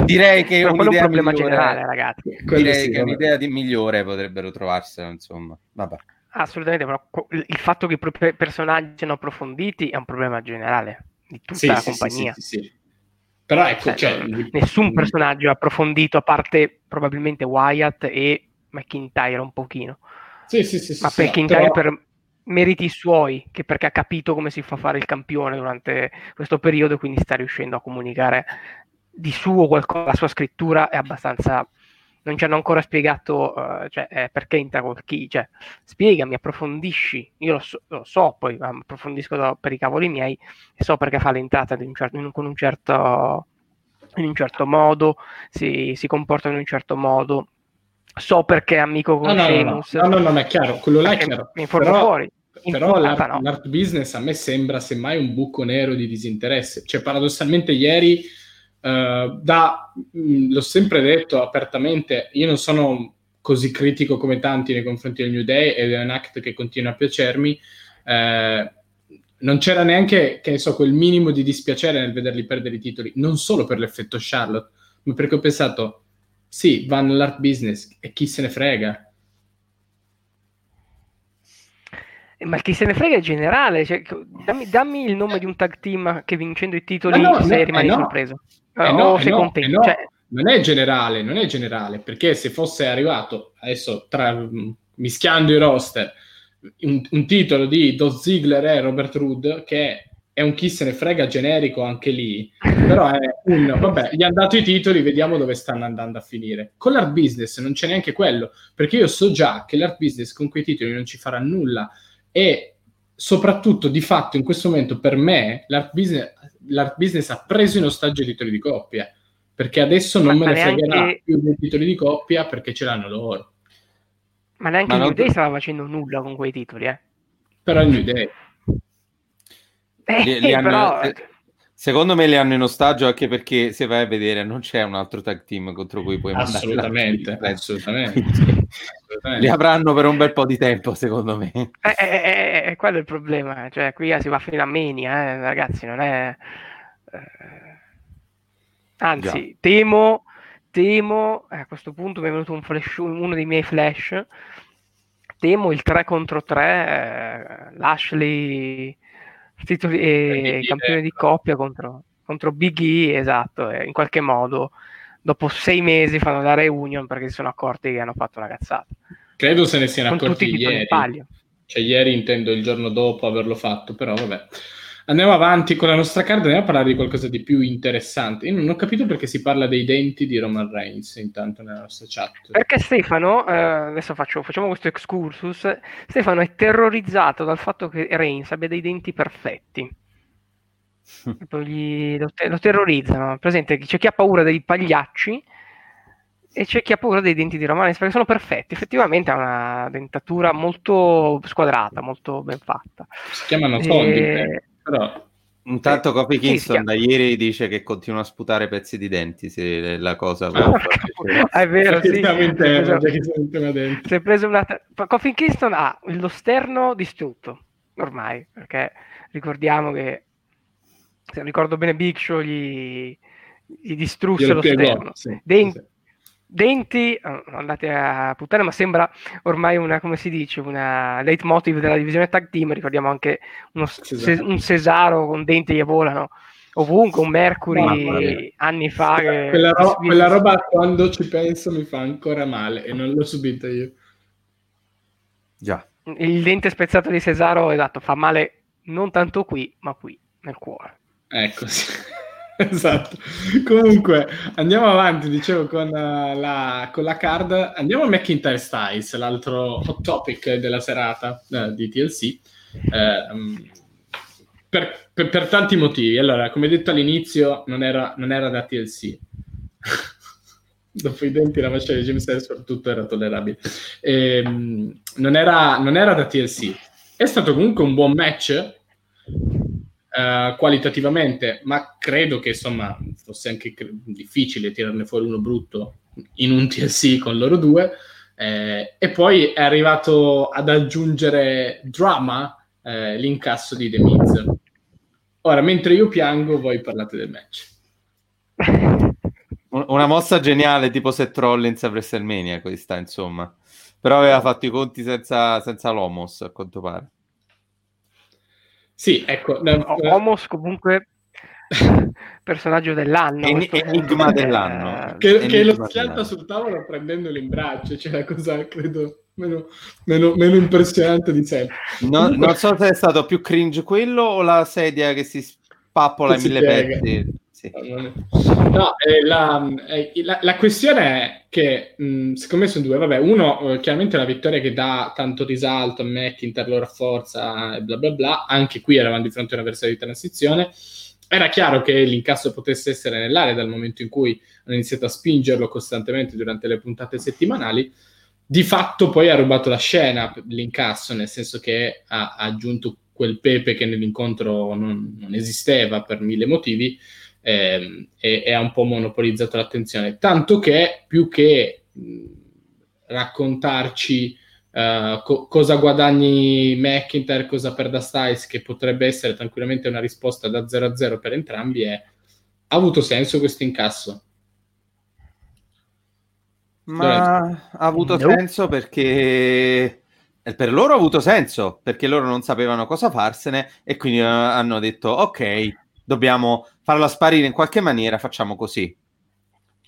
direi che è un problema migliore, generale, ragazzi. Direi sì, che un'idea di migliore potrebbero trovarsela, insomma. Vabbè. Assolutamente, però il fatto che i propri personaggi siano approfonditi è un problema generale di tutta sì, la sì, compagnia. Sì, Però ecco, cioè, cioè, nessun personaggio è approfondito a parte probabilmente Wyatt e McIntyre un pochino. Sì, sì, sì. Ma McIntyre però... per meriti suoi, che perché ha capito come si fa fare il campione durante questo periodo, quindi sta riuscendo a comunicare di suo qualcosa, la sua scrittura è abbastanza non ci hanno ancora spiegato uh, cioè, eh, perché entra col chi, cioè, spiegami, approfondisci, io lo so, lo so poi approfondisco per i cavoli miei e so perché fa l'entrata un certo, in, con un certo, in un certo modo, si, si, comporta in un certo modo, so perché è amico con no, Sheamus. No, no, no, no, è chiaro, quello là è chiaro. Mi informo però, fuori. Però l'art, no. l'art business a me sembra semmai un buco nero di disinteresse, cioè paradossalmente ieri Uh, da, mh, mm, l'ho sempre detto apertamente, io non sono così critico come tanti nei confronti del New Day ed è un act che continua a piacermi. Uh, non c'era neanche, che ne so, quel minimo di dispiacere nel vederli perdere i titoli, non solo per l'effetto Charlotte, ma perché ho pensato, sì, va nell'art business e chi se ne frega. Ma chi se ne frega è generale, cioè, dammi, dammi, il nome di un tag team che vincendo i titoli no, se no, rimani eh no. sorpreso. Eh no, sei no, contento. Cioè... Non è generale, non è generale, perché se fosse arrivato adesso tra, mm, mischiando i roster un, un titolo di Do Ziggler e Robert Rood che è un chi se ne frega generico anche lì, però è un vabbè, gli hanno dato i titoli, vediamo dove stanno andando a finire. Con l'art business non c'è neanche quello, perché io so già che l'art business con quei titoli non ci farà nulla e soprattutto di fatto in questo momento per me l'art business l'art business ha preso in ostaggio i titoli di coppia, perché adesso non ma me ne neanche... fregherà più dei titoli di coppia perché ce l'hanno loro. Ma neanche ma il New Day stava facendo nulla con quei titoli, eh. Però il New Day. Eh, li, li hanno, però... Eh, secondo me li hanno in ostaggio anche perché se vai a vedere non c'è un altro tag team contro cui puoi mandare assolutamente, assolutamente. li avranno per un bel po' di tempo secondo me eh, eh, eh, eh quello è il problema cioè qui si va fino a Mania eh, ragazzi non è eh, anzi Già. temo temo a questo punto mi è venuto un flash, uno dei miei flash temo il 3 contro 3 Lashley titoli, eh, campione di coppia contro, contro Big E esatto in qualche modo dopo sei mesi fanno la reunion perché si sono accorti che hanno fatto una cazzata. Credo se ne siano Con accorti ieri. Cioè ieri intendo il giorno dopo averlo fatto, però vabbè. Andiamo avanti con la nostra carta, andiamo a parlare di qualcosa di più interessante. Io non ho capito perché si parla dei denti di Roman Reigns intanto nella nostra chat. Perché Stefano, eh, adesso faccio, facciamo questo excursus, Stefano è terrorizzato dal fatto che Reigns abbia dei denti perfetti. Gli, lo, lo, terrorizzano. Presente, c'è chi ha paura dei pagliacci e c'è chi ha paura dei denti di Romanes perché sono perfetti. Effettivamente ha una dentatura molto squadrata, molto ben fatta. Si chiamano fondi, e... però. Intanto Kofi Kingston sì, da ieri dice che continua a sputare pezzi di denti se la cosa ah, è vero sì. si è preso una Kofi Kingston ha lo sterno distrutto ormai perché ricordiamo che se ricordo bene Big Show gli, gli distrusse lo sterno. Sì, Den- sì. Denti, oh, andate a puttane, ma sembra ormai una, come si dice, una leitmotiv della divisione tag team. Ricordiamo anche uno, se, un Cesaro con denti che volano ovunque, un Mercury anni fa. Che, quella, ro- quella roba quando ci penso mi fa ancora male e non l'ho subita io. Già. Il dente spezzato di Cesaro, esatto, fa male non tanto qui, ma qui, nel cuore. Ecco, sì. esatto. Comunque, andiamo avanti, dicevo, con, uh, la, con la card. Andiamo a McIntyre Styles, l'altro hot topic della serata uh, di TLC. Uh, um, per, per, per, tanti motivi. Allora, come detto all'inizio, non era, non era da TLC. Dopo i denti la faccia di James Ellsworth tutto era tollerabile. E, um, non, era, non era da TLC. È stato comunque un buon match uh, qualitativamente, ma credo che insomma fosse anche cre- difficile tirarne fuori uno brutto in un TLC con loro due. Eh, e poi è arrivato ad aggiungere drama eh, l'incasso di The Miz. Ora, mentre io piango, voi parlate del match. Una mossa geniale tipo Seth Rollins a WrestleMania questa, insomma. Però aveva fatto i conti senza, senza l'Omos, a quanto pare. Sì, ecco. Omos comunque personaggio dell'anno. En- enigma dell'anno. Che, che lo schianta sul tavolo prendendolo in braccio, cioè la cosa credo meno, meno, meno impressionante di sempre. No, non so se è stato più cringe quello o la sedia che si spappola che in mille pezzi. Sì. No, eh, la, eh, la, la, questione è che mh, secondo me sono due. Vabbè, uno, eh, chiaramente la vittoria che dà tanto risalto a McIntyre, loro forza e bla bla bla. Anche qui eravamo di fronte a una versione di transizione era chiaro che l'incasso potesse essere nell'area dal momento in cui hanno iniziato a spingerlo costantemente durante le puntate settimanali. Di fatto poi ha rubato la scena l'incasso, nel senso che ha, ha aggiunto quel pepe che nell'incontro non, non esisteva per mille motivi ehm, e, e, ha un po' monopolizzato l'attenzione. Tanto che più che mh, raccontarci Uh, co- cosa guadagni McIntyre, cosa perda Styles, che potrebbe essere tranquillamente una risposta da 0 a 0 per entrambi, è ha avuto senso questo incasso? Ma ha avuto no. senso perché per loro ha avuto senso perché loro non sapevano cosa farsene e quindi uh, hanno detto ok, dobbiamo farla sparire in qualche maniera, facciamo così.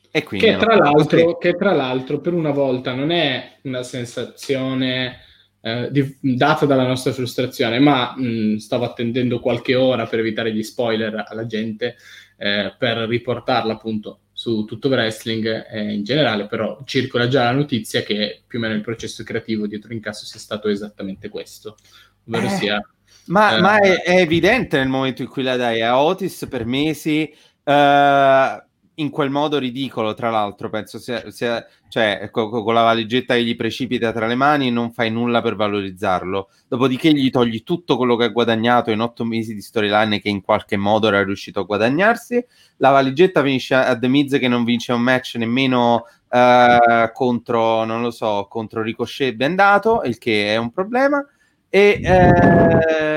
E quindi che, tra l'altro, che tra l'altro per una volta non è una sensazione eh, di, data dalla nostra frustrazione, ma mh, stavo attendendo qualche ora per evitare gli spoiler alla gente, eh, per riportarla appunto su tutto wrestling eh, in generale, però circola già la notizia che più o meno il processo creativo dietro l'incasso sia stato esattamente questo, ovvero eh, sia... Ma, ma è, è, evidente nel momento in cui la dai a Otis per mesi... Uh, in quel modo ridicolo, tra l'altro, penso sia, sia cioè, con, con, la valigetta che gli precipita tra le mani e non fai nulla per valorizzarlo. Dopodiché gli togli tutto quello che ha guadagnato in otto mesi di storyline che in qualche modo era riuscito a guadagnarsi. La valigetta finisce a The Miz che non vince un match nemmeno uh, contro, non lo so, contro Ricochet bendato, il che è un problema. E, eh,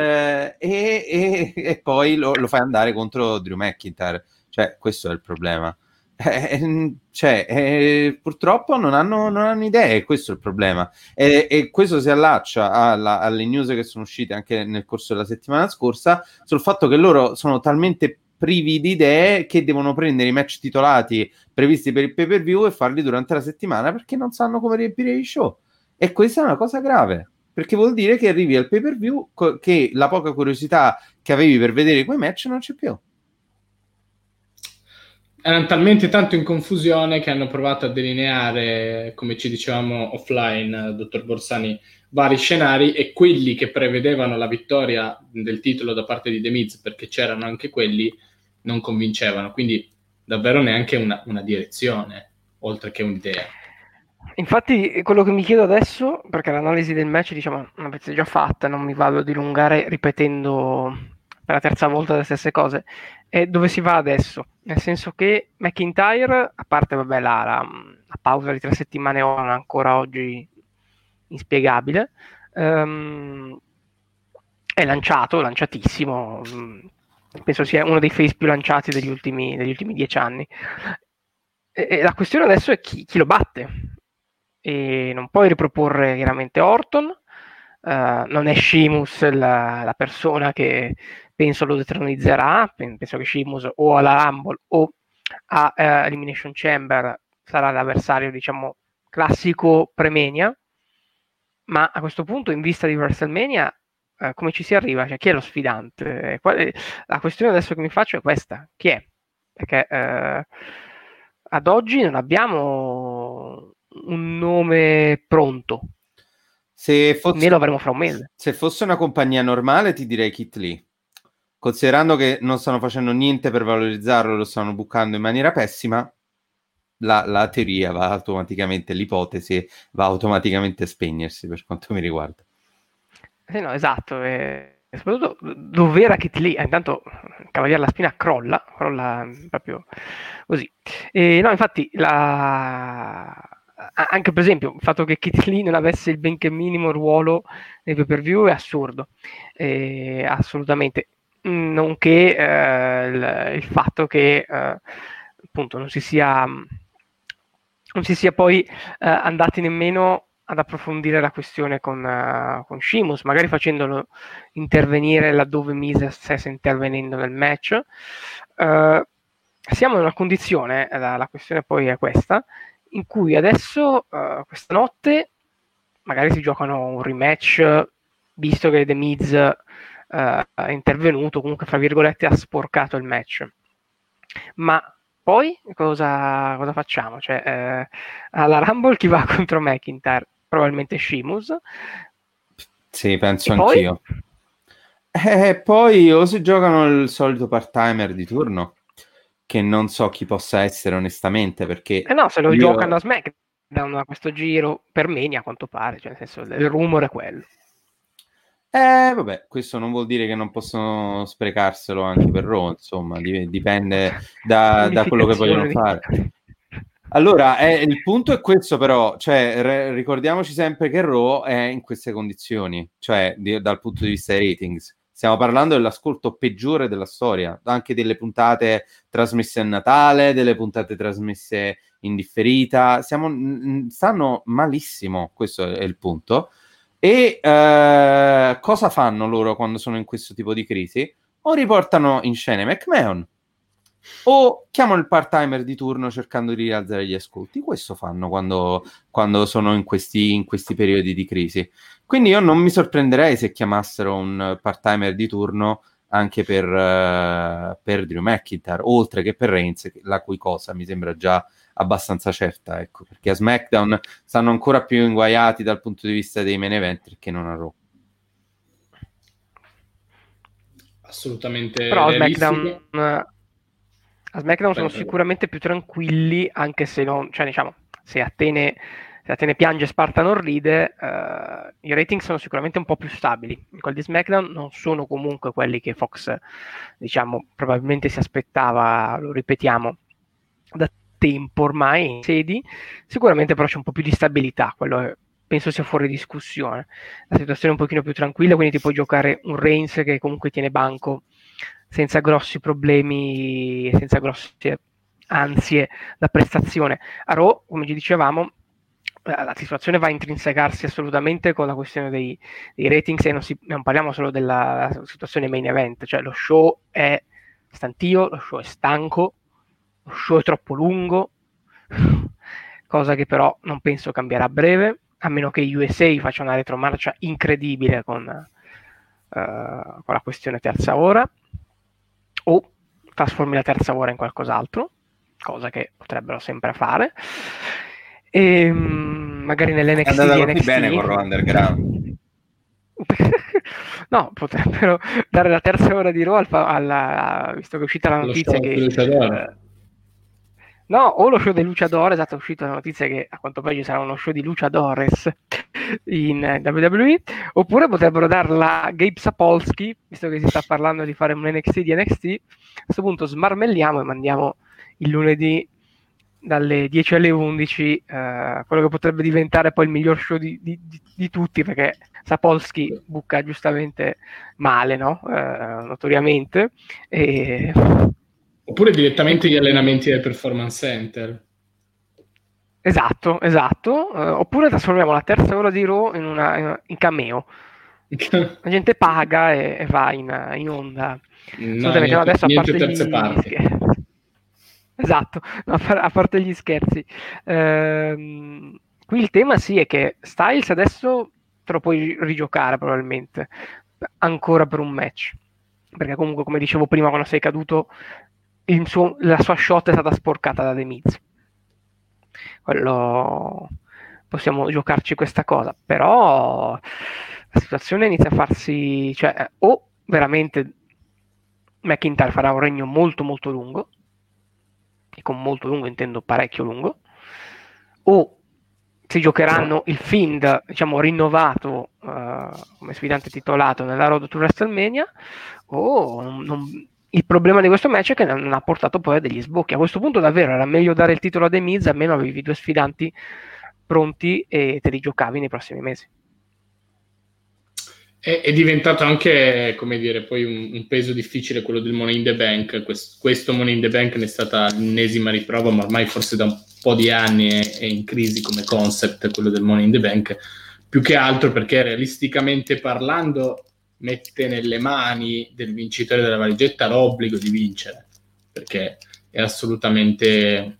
e, e, e poi lo, lo fai andare contro Drew McIntyre cioè, questo è il problema. Eh, cioè, eh, purtroppo non hanno, non hanno, idee, questo è il problema. E, e questo si allaccia alla, alle news che sono uscite anche nel corso della settimana scorsa sul fatto che loro sono talmente privi di idee che devono prendere i match titolati previsti per il pay per view e farli durante la settimana perché non sanno come riempire i show. E questa è una cosa grave perché vuol dire che arrivi al pay per view co- che la poca curiosità che avevi per vedere quei match non c'è più erano talmente tanto in confusione che hanno provato a delineare, come ci dicevamo offline, dottor Borsani, vari scenari e quelli che prevedevano la vittoria del titolo da parte di The Miz, perché c'erano anche quelli, non convincevano. Quindi davvero neanche una, una direzione, oltre che un'idea. Infatti, quello che mi chiedo adesso, perché l'analisi del match, diciamo, pezza già fatta, non mi vado a dilungare ripetendo per la terza volta le stesse cose, è dove si va adesso. Nel senso che McIntyre, a parte vabbè, la, la, la pausa di tre settimane ora ancora oggi inspiegabile, um, è lanciato, lanciatissimo. Um, penso sia uno dei face più lanciati degli ultimi, degli ultimi dieci anni. E, e la questione adesso è chi, chi, lo batte. E non puoi riproporre chiaramente Orton, uh, non è Sheamus la, la persona che penso lo detronizzerà, penso che Sheamus o alla Rumble o a uh, Elimination Chamber sarà l'avversario, diciamo, classico pre-mania, ma a questo punto in vista di WrestleMania uh, come ci si arriva? Cioè, chi è lo sfidante? Qual- la questione adesso che mi faccio è questa, chi è? Perché ad oggi non abbiamo un nome pronto. Se fosse, lo avremo fra un mese. Se fosse una compagnia normale ti direi Kit Lee considerando che non stanno facendo niente per valorizzarlo, lo stanno bucando in maniera pessima, la, la teoria va automaticamente, l'ipotesi va automaticamente a spegnersi per quanto mi riguarda. Sì, no, esatto. E soprattutto dove era Kit Lee? Eh, intanto Cavaliere la spina crolla, crolla proprio così. E, no, infatti, la... anche per esempio il fatto che Kit Lee non avesse il benché minimo ruolo nei pay per view è assurdo, e, assolutamente. Nonché eh, il, il, fatto che eh, appunto non si sia non si sia poi eh, andati nemmeno ad approfondire la questione con, uh, con Shimus, magari facendolo intervenire laddove Mises stesse intervenendo nel match. Uh, siamo in una condizione, la, la, questione poi è questa, in cui adesso, uh, questa notte, magari si giocano un rematch, visto che The Miz è intervenuto, comunque, fra virgolette, ha sporcato il match. Ma poi cosa, cosa facciamo? Cioè, eh, alla Rumble chi va contro McIntyre? Probabilmente Shimus. Sì, penso e anch'io. Poi? Eh, poi o si giocano il solito part-timer di turno, che non so chi possa essere onestamente, perché... Eh no, se lo io... giocano a SmackDown a questo giro, per Mania a quanto pare, cioè nel senso, il rumore è quello. Eh, vabbè, questo non vuol dire che non possono sprecarselo anche per Raw, insomma, dipende da, da quello che vogliono fare. Allora, eh, il punto è questo però, cioè, re- ricordiamoci sempre che Raw è in queste condizioni, cioè di, dal punto di vista dei ratings. Stiamo parlando dell'ascolto peggiore della storia, anche delle puntate trasmesse a Natale, delle puntate trasmesse in differita. Siamo, stanno malissimo, questo è il punto. E eh, cosa fanno loro quando sono in questo tipo di crisi? O riportano in scena McMahon o chiamano il part-timer di turno cercando di rialzare gli ascolti. Questo fanno quando, quando sono in questi, in questi, periodi di crisi. Quindi io non mi sorprenderei se chiamassero un part-timer di turno anche per, uh, per Drew McIntyre, oltre che per Reigns, la cui cosa mi sembra già abbastanza certa, ecco, perché a SmackDown stanno ancora più inguaiati dal punto di vista dei main event che non a Raw. Assolutamente. Però SmackDown, a SmackDown sono sicuramente più tranquilli, anche se non, cioè diciamo, se Atene, se Atene piange Sparta non ride, uh, i rating sono sicuramente un po' più stabili. Quelli di SmackDown non sono comunque quelli che Fox, diciamo, probabilmente si aspettava, lo ripetiamo, da tempo ormai in sedi, sicuramente però c'è un po' più di stabilità, quello penso sia fuori discussione. La situazione è un pochino più tranquilla, quindi ti puoi giocare un Reigns che comunque tiene banco senza grossi problemi, senza grosse ansie da prestazione. A Raw, come ci dicevamo, eh, la situazione va a intrinsecarsi assolutamente con la questione dei, dei ratings e non, si, non, parliamo solo della situazione main event, cioè lo show è stantio, lo show è stanco, lo show è troppo lungo, cosa che però non penso cambierà a breve, a meno che USA faccia una retromarcia incredibile con, uh, con la questione terza ora, o trasformi la terza ora in qualcos'altro, cosa che potrebbero sempre fare. E ehm, magari nell'NXT è andata NXT, bene con Raw Underground. no, potrebbero dare la terza ora di Raw al, alla, visto che è uscita la notizia che No, o lo show di Luciadores, esatto, è uscita la notizia che a quanto pare ci sarà uno show di Luciadores in WWE, oppure potrebbero darla a Gabe Sapolsky, visto che si sta parlando di fare un NXT di NXT, a questo punto smarmelliamo e mandiamo il lunedì dalle 10 alle 11 eh, quello che potrebbe diventare poi il miglior show di, di, di, di tutti, perché Sapolsky bucca giustamente male, no? Eh, notoriamente, e Oppure direttamente gli allenamenti del performance center. Esatto, esatto. Uh, oppure trasformiamo la terza ora di Raw in, una, in cameo. La gente paga e, e va in, in onda. No, niente, adesso a parte gli, parti. Esatto, no, a parte gli scherzi. Ehm, qui il tema sì è che Styles adesso te lo puoi rigiocare probabilmente ancora per un match. Perché comunque, come dicevo prima, quando sei caduto suo, la sua shot è stata sporcata da The Miz. Quello possiamo giocarci questa cosa, però la situazione inizia a farsi, cioè, o veramente McIntyre farà un regno molto molto lungo, e con molto lungo intendo parecchio lungo, o si giocheranno il Find, diciamo, rinnovato uh, come sfidante titolato nella Road to WrestleMania, o non, il problema di questo match è che non ha portato poi a degli sbocchi. A questo punto davvero era meglio dare il titolo a The Miz, almeno avevi due sfidanti pronti e te li giocavi nei prossimi mesi. È, è diventato anche, come dire, poi un, un, peso difficile quello del Money in the Bank. Quest, questo Money in the Bank ne è stata l'ennesima riprova, ma ormai forse da un po' di anni è, è in crisi come concept quello del Money in the Bank, più che altro perché realisticamente parlando mette nelle mani del vincitore della valigetta l'obbligo di vincere, perché è assolutamente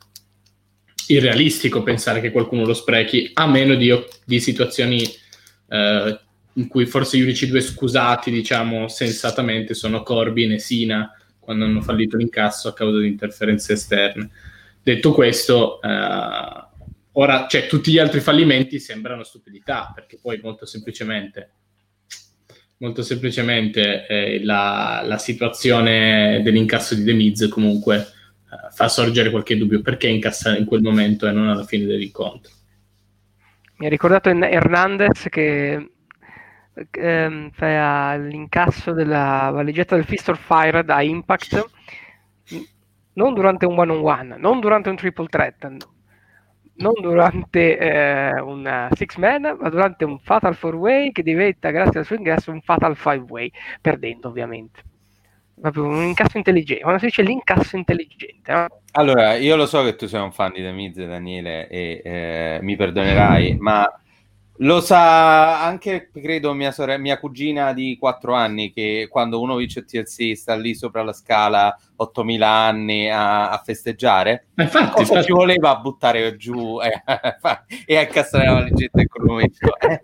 irrealistico pensare che qualcuno lo sprechi, a meno di, di situazioni eh, in cui forse gli unici due scusati, diciamo, sensatamente sono Corbin e Sina, quando hanno fallito l'incasso a causa di interferenze esterne. Detto questo, eh, ora, cioè, tutti gli altri fallimenti sembrano stupidità, perché poi molto semplicemente molto semplicemente eh, la, la, situazione dell'incasso di The Miz comunque eh, fa sorgere qualche dubbio perché incassare in quel momento e non alla fine dell'incontro. Mi ha ricordato Hernandez che ehm, l'incasso della valigetta del Fist of Fire da Impact non durante un one on one, non durante un triple threat, non durante eh, un six man, ma durante un fatal four way che diventa, grazie al suo ingresso, un fatal five way, perdendo ovviamente. Proprio un incasso intelligente, quando si dice l'incasso intelligente. No? Allora, io lo so che tu sei un fan di The Miz, Daniele, e eh, mi perdonerai, ma lo sa anche, credo, mia, sorella, mia cugina di 4 anni che quando uno vince il TLC sta lì sopra la scala 8000 anni a, a festeggiare. Ma infatti, infatti... ci voleva buttare giù e, e a incastrare la valigetta in quel momento? Eh,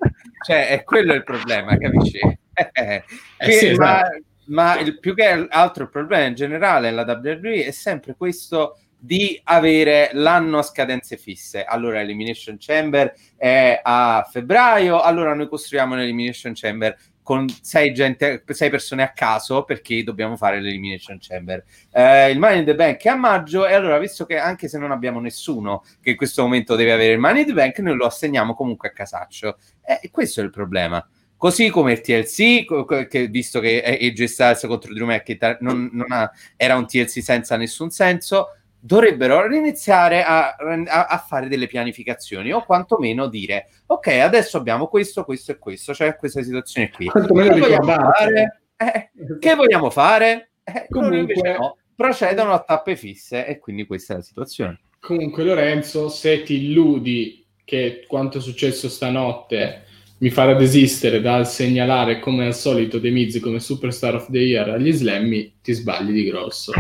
cioè, è quello il problema, capisci? Eh, eh, sì, ma, esatto. ma il, più che altro il problema in generale nella WWE è sempre questo di avere l'anno a scadenze fisse. Allora l'Elimination Chamber è a febbraio, allora noi costruiamo l'Elimination Chamber con sei, gente, sei persone a caso perché dobbiamo fare l'Elimination Chamber. Eh, il Money in the Bank è a maggio e allora visto che anche se non abbiamo nessuno che in questo momento deve avere il Money in the Bank, noi lo assegniamo comunque a casaccio. E eh, questo è il problema. Così come il TLC, che, visto che AJ Styles contro Drew McIntyre non, non ha, era un TLC senza nessun senso, dovrebbero iniziare a, a, a, fare delle pianificazioni o quantomeno dire ok adesso abbiamo questo, questo e questo cioè questa situazione qui. Che vogliamo fare? Eh, che vogliamo fare? Eh, comunque no, procedono a tappe fisse e quindi questa è la situazione. Comunque Lorenzo se ti illudi che quanto è successo stanotte mi farà desistere dal segnalare come al solito De Miz come Superstar of the Year agli slammi ti sbagli di grosso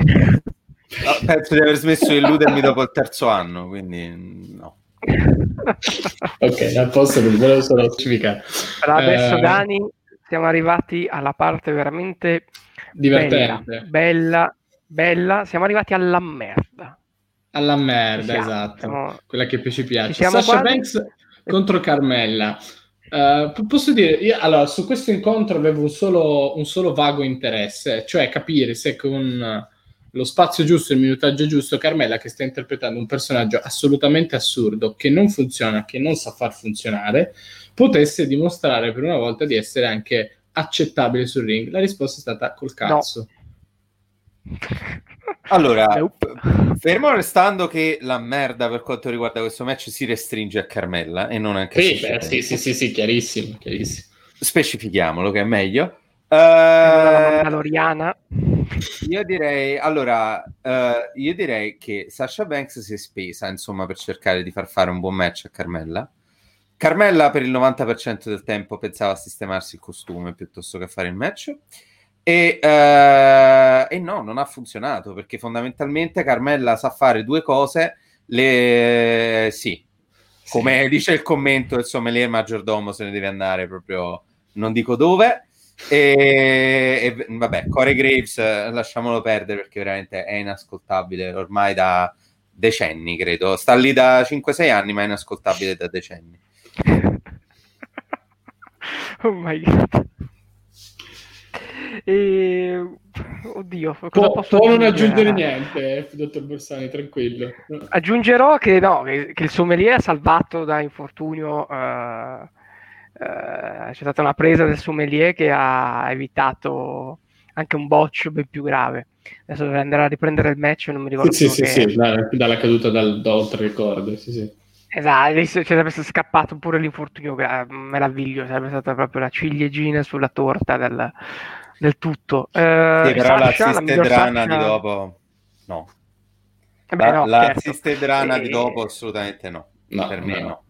No, penso di aver smesso di illudermi dopo il terzo anno, quindi no. ok, a posto, non volevo solo specificare. Adesso, eh... Dani, siamo arrivati alla parte veramente divertente, bella, bella, bella. Siamo arrivati alla merda. Alla merda, siamo, esatto. Siamo... Quella che più ci piace. Ci Sasha quasi... Banks contro Carmella. Uh, posso dire, io, allora, su questo incontro avevo un solo, un solo vago interesse, cioè capire se con lo spazio giusto, il minutaggio giusto, Carmela che sta interpretando un personaggio assolutamente assurdo, che non funziona, che non sa far funzionare, potesse dimostrare per una volta di essere anche accettabile sul ring. La risposta è stata col cazzo. No. Allora, fermo restando che la merda per quanto riguarda questo match si restringe a Carmella e non anche sì, beh, sì, sì, sì, sì, chiarissimo, chiarissimo. Specifichiamolo che è meglio. Uh, Mandaloriana. Io direi, allora, uh, io direi che Sasha Banks si è spesa, insomma, per cercare di far fare un buon match a Carmella. Carmella per il 90% del tempo pensava a sistemarsi il costume piuttosto che a fare il match. E, uh, e no, non ha funzionato perché fondamentalmente Carmella sa fare due cose. Le... Sì, come sì. dice il commento, insomma, lei è maggiordomo se ne deve andare proprio, non dico dove e, e, vabbè, Corey Graves lasciamolo perdere perché veramente è inascoltabile ormai da decenni, credo. Sta lì da 5-6 anni, ma è inascoltabile da decenni. oh my god. E... oddio, cosa può, posso non aggiungere? niente, eh, dottor Borsani, tranquillo. Aggiungerò che, no, che, che il sommelier ha salvato da infortunio. eh, eh, c'è stata una presa del sommelier che ha evitato anche un boccio ben più grave. Adesso dovrei andare a riprendere il match, non mi ricordo Sì, sì, che- sì, sì, da- dalla caduta dal, da oltre il ricordo, sì, sì. Esatto, ci sarebbe stato scappato pure l'infortunio gra- meraviglioso, sarebbe stata proprio la ciliegina sulla torta del, del tutto. Eh, Sì, però Sasha, la l'assisted miglior rana Sasha- di dopo... No. Eh beh, La- no, l'assisted certo. rana Eh, di dopo assolutamente no. No, per me no. no.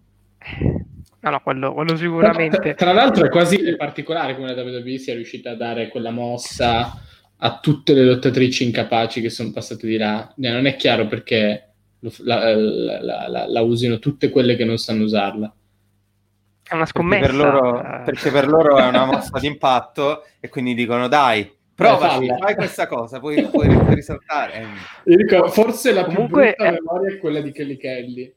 No, no, quello, quello Tra, sicuramente. tra l'altro è quasi particolare come la WWE sia riuscita a dare quella mossa a tutte le lottatrici incapaci che sono passate di là. Eh, Non è chiaro perché lo- la, la- la- la- la usino tutte quelle che non sanno usarla. È una Perché scommessa. per, loro, eh, perché per loro è una mossa d'impatto e quindi dicono dai, provaci, falla. fai questa cosa, puoi, puoi, puoi risaltare. Eh, Io dico, forse la Comunque, più brutta eh, memoria è quella di Kelly Kelly.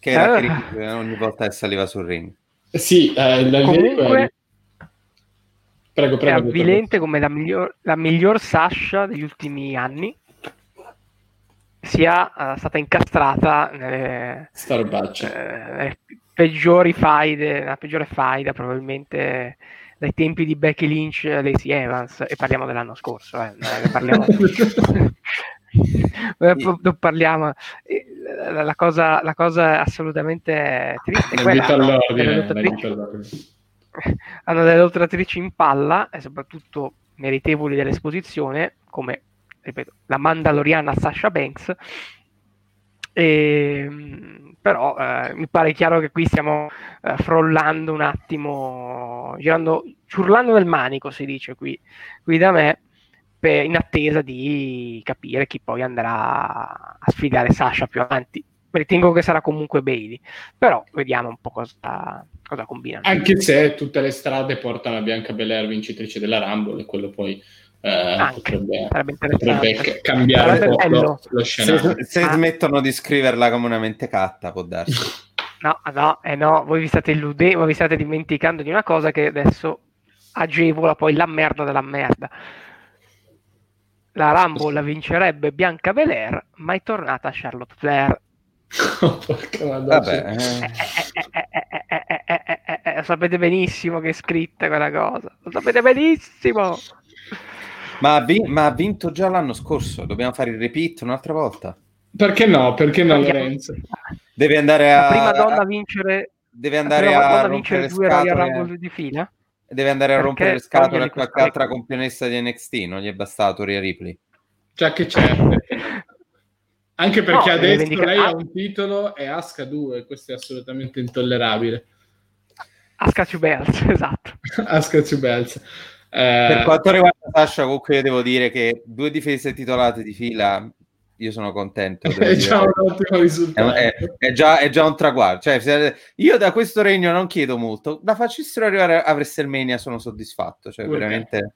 Che era Eh. Chris ogni volta che saliva sul ring. Eh, Sì, eh, la Comunque-. Prego, è prego. dottor avvilente come la miglior, la miglior Sasha degli ultimi anni sia eh, stata incastrata nelle, eh, nelle peggiori faide, la peggiore faida probabilmente dai tempi di Becky Lynch e Lacey Evans e parliamo dell'anno scorso, eh, è parliamo Eh, non parliamo. Eh, la, cosa, la cosa assolutamente triste è quella no, all'ordine. hanno delle lottatrici in palla e soprattutto meritevoli dell'esposizione come ripeto la Mandaloriana Sasha Banks. E, mh, però eh, mi pare chiaro che qui stiamo eh, frollando un attimo girando ciurlando nel manico si dice qui, qui da me per- in attesa di capire chi poi andrà a sfidare Sasha più avanti ritengo che sarà comunque Bailey però vediamo un po' cosa, cosa combinano Anche se tutte le strade portano a Bianca Belair vincitrice della Rumble e quello poi eh, Anche, potrebbe, potrebbe cambiare Sarebbe un po' lo, lo scenario. Se, se Ah. smettono di scriverla comunemente catta, può darsi. No, no, eh no, voi vi state illudendo, vi state dimenticando di una cosa che adesso agevola poi la merda della merda. La Rambo la vincerebbe Bianca Belair, ma è tornata Charlotte Flair. Sapete benissimo che è scritta quella cosa. Lo sapete benissimo. Ma ha, vi- ma ha, vinto già l'anno scorso. Dobbiamo fare il repeat un'altra volta. Perché no? Perché no, Lorenzo? Deve andare a. La prima donna a vincere. Deve andare a, a vincere due Royal Rumble di fila. Deve andare a Perché rompere le scatole a qualche questa- altra campionessa di NXT. Non gli è bastato Rhea Ripley. Già che c'è. Anche perché No, adesso vendica- lei ha ah. un titolo e Asuka 2, questo è assolutamente intollerabile. Asuka Two Belts, esatto. Asuka two belts. Eh, Per quanto riguarda Sasha, comunque io devo dire che due difese titolate di fila, io sono contento. è già un ottimo È, risultato. è- è già, è già un traguardo. Cioè, se- io da questo regno non chiedo molto. La facessero arrivare a WrestleMania, sono soddisfatto. Cioè, me. veramente.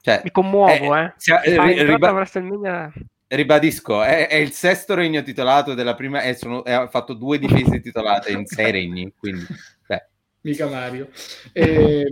Cioè, Mi commuovo, eh, eh. Fai riba- WrestleMania- ribadisco, è, è il sesto regno titolato della prima. E sono, ha fatto due difese titolate in sei regni. Quindi, beh, Mica Mario. E,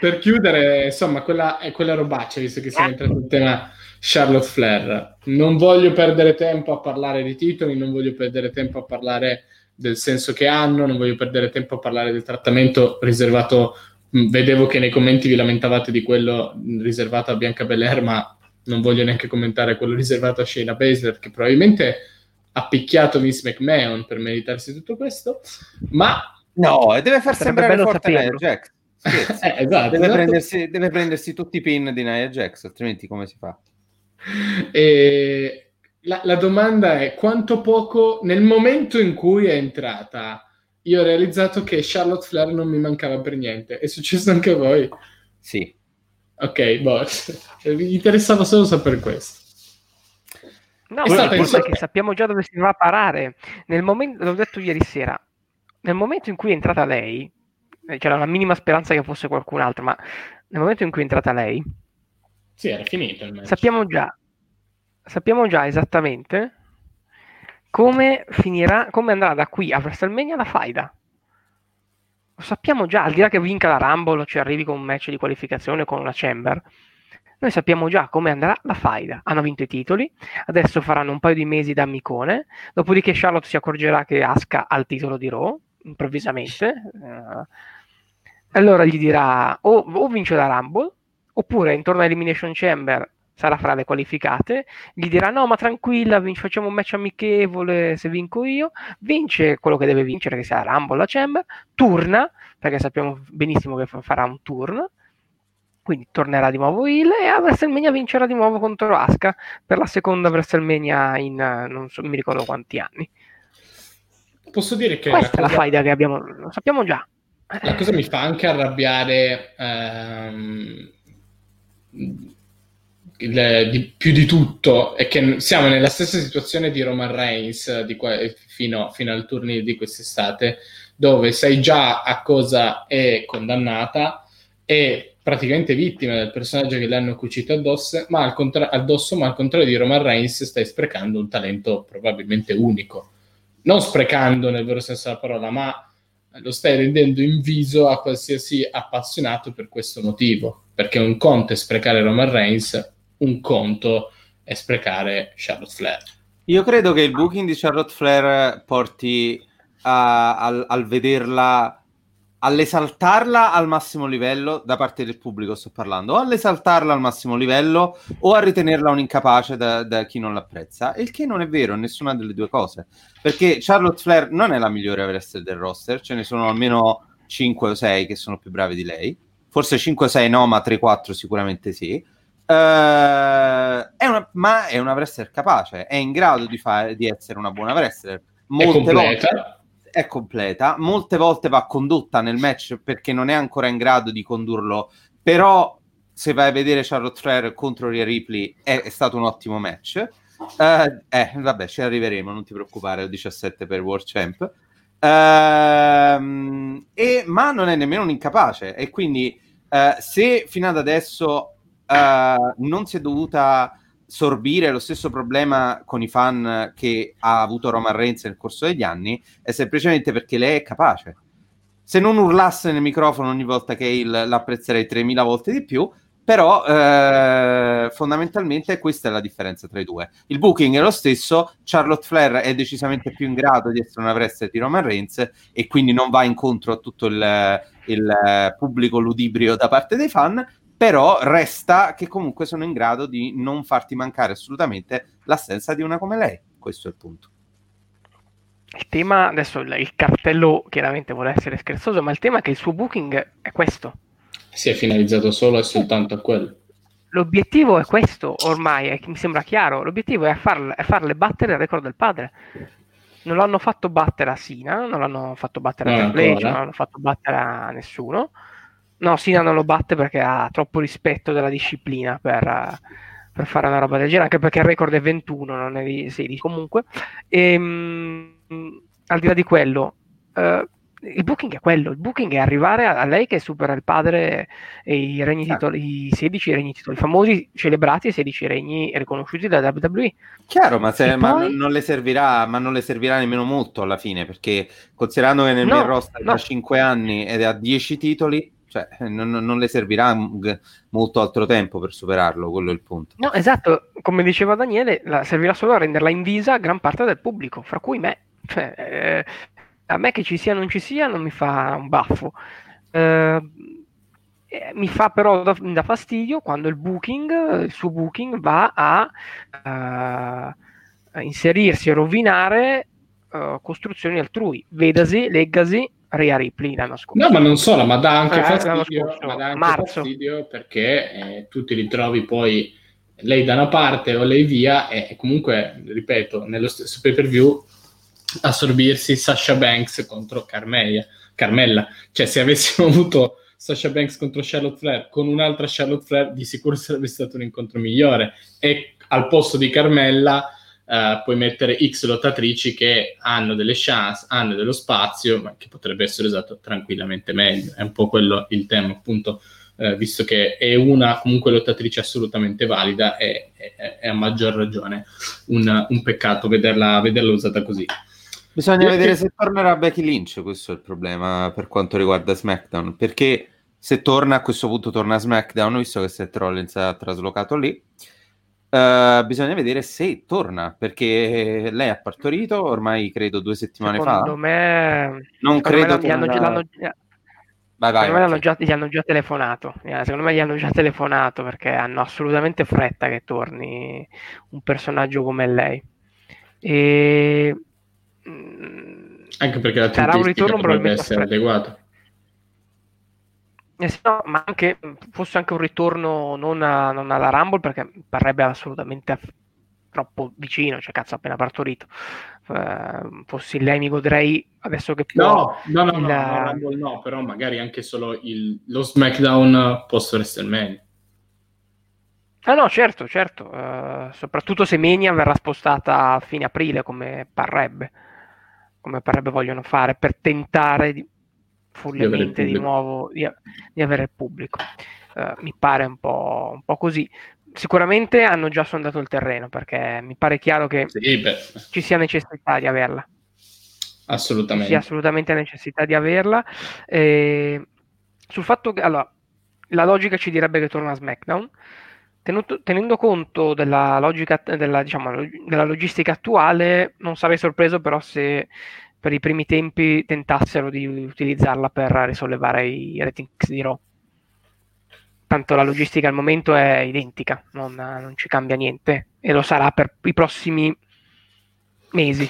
per chiudere, insomma, quella è quella robaccia, visto che siamo entrati in tema Charlotte Flair. Non voglio perdere tempo a parlare di titoli, non voglio perdere tempo a parlare del senso che hanno, non voglio perdere tempo a parlare del trattamento riservato. mh, Vedevo che nei commenti vi lamentavate di quello mh, riservato a Bianca Belair, ma non voglio neanche commentare quello riservato a Shayna Baszler, che probabilmente ha picchiato Miss McMahon per meritarsi tutto questo, ma no, e deve far sembrare bello forte Nia. Jax. Scherzi. Eh, esatto, Deve, esatto. prendersi, deve prendersi tutti i pin di Nia Jax, altrimenti come si fa? E la, la domanda è quanto poco nel momento in cui è entrata? Io ho realizzato che Charlotte Flair non mi mancava per niente. È successo anche a voi? Sì, ok boh mi interessava solo sapere questo. No, È ma insomma- che sappiamo già dove si va a parare. Nel momento, l'ho detto ieri sera, nel momento in cui è entrata lei, eh, c'era una minima speranza che fosse qualcun altro, ma nel momento in cui è entrata lei, sì era finito il match sappiamo già, sappiamo già esattamente come finirà, come andrà da qui a WrestleMania la faida. Lo sappiamo già, al di là che vinca la Rumble o ci arrivi con un match di qualificazione con una Chamber, noi sappiamo già come andrà la faida. Hanno vinto i titoli, adesso faranno un paio di mesi da amicone, dopodiché Charlotte si accorgerà che Asuka ha il titolo di Raw, improvvisamente. Uh, allora gli dirà o, o vince la Rumble, oppure intorno a Elimination Chamber sarà fra le qualificate, gli dirà no ma tranquilla, facciamo un match amichevole se vinco io, vince quello che deve vincere che sia Rumble la Chamber, turna, perché sappiamo benissimo che farà un turn, quindi tornerà di nuovo Hill e a WrestleMania vincerà di nuovo contro Asuka per la seconda WrestleMania in non so, mi ricordo quanti anni. Posso dire che questa la cosa... è la faida che abbiamo, lo sappiamo già. La cosa mi fa anche arrabbiare ehm, il, di, più di tutto è che siamo nella stessa situazione di Roman Reigns di qua, fino, fino al turno di quest'estate, dove sai già a cosa è condannata e praticamente vittima del personaggio che le hanno cucito addosso ma, al contra- addosso, ma al contrario di Roman Reigns stai sprecando un talento probabilmente unico. Non sprecando nel vero senso della parola, ma lo stai rendendo inviso a qualsiasi appassionato per questo motivo. Perché un conto è sprecare Roman Reigns, un conto è sprecare Charlotte Flair. Io credo che il booking di Charlotte Flair porti a, al, al vederla all'esaltarla al massimo livello da parte del pubblico sto parlando, o all'esaltarla al massimo livello o a ritenerla un incapace da, da, chi non l'apprezza, il che non è vero, nessuna delle due cose, perché Charlotte Flair non è la migliore wrestler del roster, ce ne sono almeno 5 o 6 che sono più bravi di lei, forse 5 o 6 no, ma 3-4 sicuramente sì, Uh, è una, ma è una wrestler capace, è in grado di, fare, di essere una buona wrestler. Molte volte è completa, molte volte va condotta nel match perché non è ancora in grado di condurlo, però se vai a vedere Charlotte Flair contro Rhea Ripley è, è stato un ottimo match. Uh, eh, vabbè, ci arriveremo, non ti preoccupare, ho 17 per World Champ. Uh, e, ma non è nemmeno un incapace e quindi uh, se fino ad adesso non si è dovuta sorbire lo stesso problema con i fan che ha avuto Roman Reigns nel corso degli anni è semplicemente perché lei è capace. Se non urlasse nel microfono ogni volta che il, l'apprezzerei 3000 volte di più, però eh, fondamentalmente questa è la differenza tra i due. Il booking è lo stesso, Charlotte Flair è decisamente più in grado di essere una wrestler di Roman Reigns e quindi non va incontro a tutto il, il pubblico ludibrio da parte dei fan, però resta che comunque sono in grado di non farti mancare assolutamente l'assenza di una come lei. Questo è il punto. Il tema, adesso il, il cartello chiaramente vuole essere scherzoso, ma il tema è che il suo booking è questo. Si è finalizzato solo e soltanto a quello. L'obiettivo è questo, ormai, è, mi sembra chiaro, l'obiettivo è, farle, è farle battere il record del padre. Non l'hanno fatto battere a Sina, non l'hanno fatto battere a Triple non l'hanno fatto battere a nessuno No, Sina non lo batte perché ha troppo rispetto della disciplina per, per fare una roba del genere, anche perché il record è 21, non è di 16 comunque. E, ehm, mh, al di là di quello, uh, il booking è quello, il booking è arrivare a, a lei che supera il padre e i regni titoli, i 16 regni titoli, i famosi celebrati e 16 regni riconosciuti da WWE. Chiaro, ma, se, ma poi... non, le servirà, ma non le servirà nemmeno molto alla fine, perché considerando che nel no, mio roster no. da 5 anni ed ha 10 titoli, cioè, non, non, le servirà molto altro tempo per superarlo, quello è il punto. No, esatto, come diceva Daniele, la, servirà solo a renderla invisa a gran parte del pubblico, fra cui me. Cioè, eh, a me che ci sia o non ci sia non mi fa un baffo. Eh, eh mi fa però da, da, fastidio quando il booking, il suo booking va a, uh, a inserirsi e rovinare uh, costruzioni altrui. Vedasi, leggasi Ria Ripley l'anno scorso. No, ma non solo, ma dà anche, eh, fastidio, ma dà anche fastidio, perché eh, tu ti ritrovi poi lei da una parte o lei via e comunque, ripeto, nello stesso pay per view assorbirsi Sasha Banks contro Carmella. Carmella. Cioè, se avessimo avuto Sasha Banks contro Charlotte Flair con un'altra Charlotte Flair, di sicuro sarebbe stato un incontro migliore. E al posto di Carmella Uh, puoi mettere X lottatrici che hanno delle chance, hanno dello spazio, ma che potrebbe essere usato tranquillamente meglio. È un po' quello il tema, appunto, uh, visto che è una comunque lottatrice assolutamente valida, è, è, è a maggior ragione un, un peccato vederla, vederla, usata così. Bisogna perché... vedere se tornerà Becky Lynch, questo è il problema per quanto riguarda SmackDown, perché se torna a questo punto torna a SmackDown, visto che Seth Rollins ha traslocato lì. Uh, bisogna vedere se torna perché lei ha partorito ormai credo due settimane secondo fa. Me, non credo che l'hanno, l'hanno, Vai, vai, secondo me già, gli hanno già telefonato. Eh, secondo me gli hanno già telefonato perché hanno assolutamente fretta che torni un personaggio come lei. E... Mm, Anche perché la sarà un ritorno potrebbe essere adeguato. Eh no, ma anche fosse anche un ritorno non, a, non alla Rumble perché parrebbe assolutamente troppo vicino, cioè cazzo appena partorito. Uh, fossi lei mi godrei adesso che può no no no, il... no, no, no, però magari anche solo il, lo SmackDown post WrestleMania ah no certo certo uh, soprattutto se Mania verrà spostata a fine aprile come parrebbe come parrebbe vogliono fare per tentare di, follemente di, di nuovo di, di, avere il pubblico uh, mi pare un po', un po' così sicuramente hanno già sondato il terreno perché mi pare chiaro che sì, ci sia necessità di averla. Assolutamente. Ci sia assolutamente necessità di averla. E sul fatto che allora, la logica ci direbbe che torna a SmackDown. Tenuto, tenendo conto della, logica, della, diciamo, della logistica attuale, non sarei sorpreso però se per i primi tempi tentassero di utilizzarla per risollevare i ratings di Raw tanto la logistica al momento è identica, non, non ci cambia niente e lo sarà per i prossimi mesi,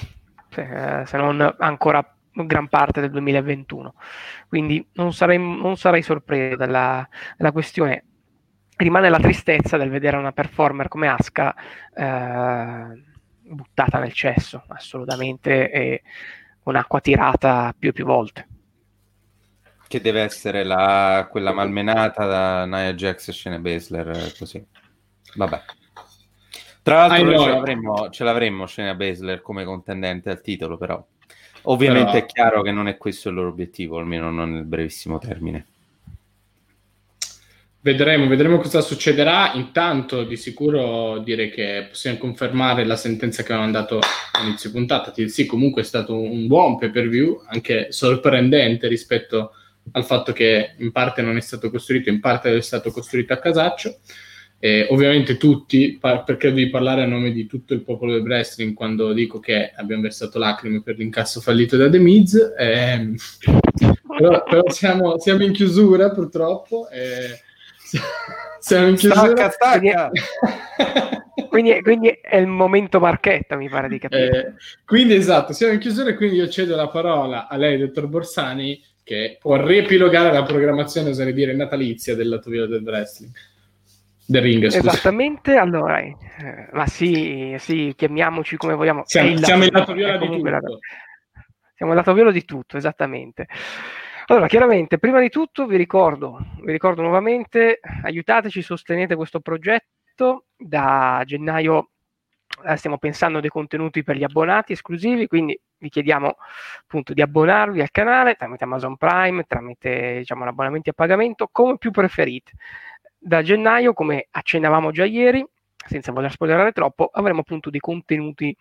se, se non ancora gran parte del 2021. Quindi non sarei, non sarei sorpreso dalla, dalla, questione. Rimane la tristezza del vedere una performer come Aska eh, buttata nel cesso, assolutamente, e con acqua tirata più e più volte. Che deve essere la, quella malmenata da Nia Jax e Shane Baszler, così. Vabbè. Tra l'altro ce l'avremmo, ce l'avremmo Shayna Baszler come contendente al titolo, però ovviamente però... è chiaro che non è questo il loro obiettivo, almeno non nel brevissimo termine. Vedremo, vedremo cosa succederà. Intanto di sicuro dire che possiamo confermare la sentenza che avevamo dato all'inizio puntata. Sì, comunque è stato un buon pay per view, anche sorprendente rispetto al fatto che in parte non è stato costruito, in parte è stato costruito a casaccio. E ovviamente tutti, par- perché devi parlare a nome di tutto il popolo del wrestling quando dico che abbiamo versato lacrime per l'incasso fallito da The Miz, ehm, però, però siamo, siamo, in chiusura purtroppo. Eh, siamo in chiusura. Stacca, stacca. Quindi, quindi, è il momento marchetta, mi pare di capire. Eh, quindi esatto, siamo in chiusura e quindi io cedo la parola a lei, dottor Borsani, che può riepilogare la programmazione, oserei dire, natalizia del lato del wrestling. Del ring, scusa. Esattamente, allora, eh, ma sì, sì, chiamiamoci come vogliamo. Siamo, il siamo il lato viola di tutto. La, siamo il lato viola di tutto, esattamente. Allora, chiaramente, prima di tutto vi ricordo, vi ricordo nuovamente, aiutateci, sostenete questo progetto da gennaio eh, stiamo pensando dei contenuti per gli abbonati esclusivi, quindi vi chiediamo appunto di abbonarvi al canale tramite Amazon Prime, tramite diciamo, abbonamenti a pagamento, come più preferite. Da gennaio, come accennavamo già ieri, senza voler spoilerare troppo, avremo appunto dei contenuti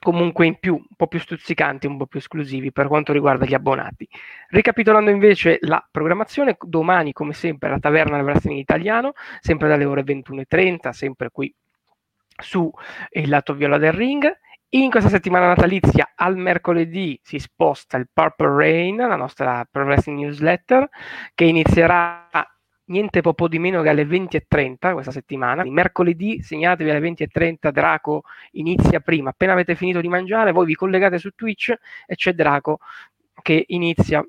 comunque in più, un po' più stuzzicanti, un po' più esclusivi per quanto riguarda gli abbonati. Ricapitolando invece la programmazione, domani come sempre la taverna del wrestling italiano, sempre dalle ore 21.30, sempre qui su Il lato viola del ring. In questa settimana natalizia, al mercoledì, si sposta il Purple Rain, la nostra Pro Wrestling Newsletter, che inizierà niente po' di meno che alle 20.30 questa settimana. Mercoledì, segnatevi alle 20.30, Draco inizia prima. Appena avete finito di mangiare, voi vi collegate su Twitch e c'è Draco che inizia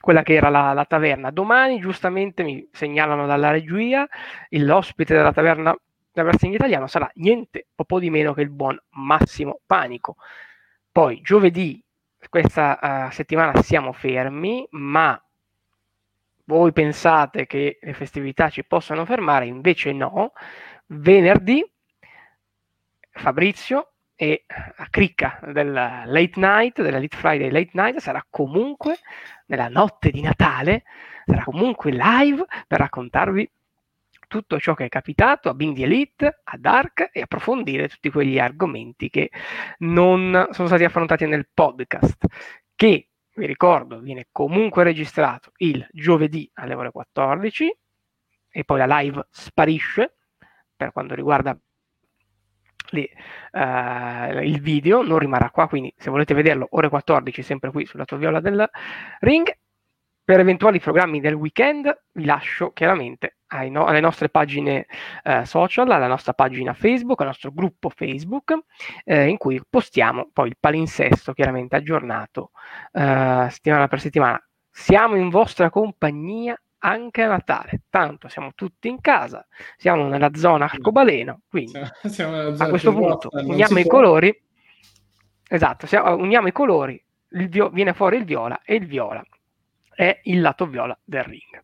quella che era la, la taverna. Domani, giustamente, mi segnalano dalla regia, l'ospite della taverna la versione italiano sarà niente po' di meno che il buon Massimo Panico. Poi giovedì, questa uh, settimana siamo fermi, ma voi pensate che le festività ci possano fermare, invece no. Venerdì Fabrizio e la cricca del late night, della Late Friday Late Night, sarà comunque nella notte di Natale, sarà comunque live per raccontarvi tutto ciò che è capitato a Bindi Elite, a Dark e approfondire tutti quegli argomenti che non sono stati affrontati nel podcast, che vi ricordo, viene comunque registrato il giovedì alle ore 14 e poi la live sparisce per quanto riguarda le, uh, il video, non rimarrà qua, quindi se volete vederlo ore 14 sempre qui sulla viola del ring per eventuali programmi del weekend vi lascio chiaramente no- alle nostre pagine eh, social, alla nostra pagina Facebook, al nostro gruppo Facebook, eh, in cui postiamo poi il palinsesto chiaramente aggiornato eh, settimana per settimana. Siamo in vostra compagnia anche a Natale, tanto siamo tutti in casa, siamo nella zona arcobaleno, quindi zona a questo punto uniamo i può. colori, esatto, siamo, uniamo i colori, vio- viene fuori il viola e il viola è il lato viola del ring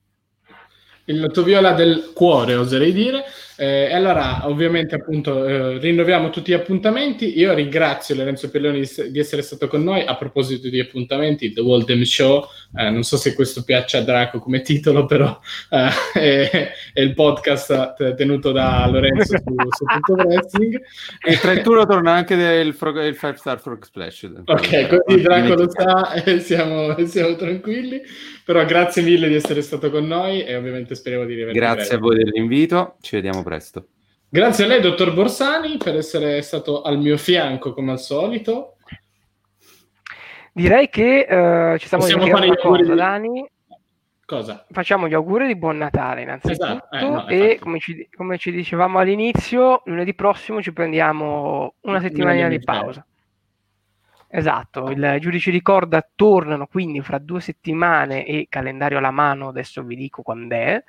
il lato viola del cuore, oserei dire. Eh, allora, ovviamente, appunto, eh, rinnoviamo tutti gli appuntamenti. Io ringrazio Lorenzo Pelloni di, di, essere stato con noi. A proposito di appuntamenti, The Waldem Show, eh, non so se questo piace a Draco come titolo, però eh, è, è, il podcast tenuto da Lorenzo su, su tutto wrestling. E il 31 torna anche il, frog, il Five Star Frog Splash. Ok, così Draco lo sa e siamo, siamo tranquilli. Però grazie mille di essere stato con noi e ovviamente speriamo di rivedere. Grazie a voi dell'invito, ci vediamo presto. Grazie a lei, dottor Borsani, per essere stato al mio fianco come al solito. Direi che uh, ci stiamo Possiamo fare gli auguri cosa, Dani. Cosa? Facciamo gli auguri di buon Natale innanzitutto esatto. eh, no, e come ci, come ci, dicevamo all'inizio, lunedì prossimo ci prendiamo una settimana di pausa. Esatto, il giudice di corda tornano quindi fra due settimane e calendario alla mano, adesso vi dico quando è,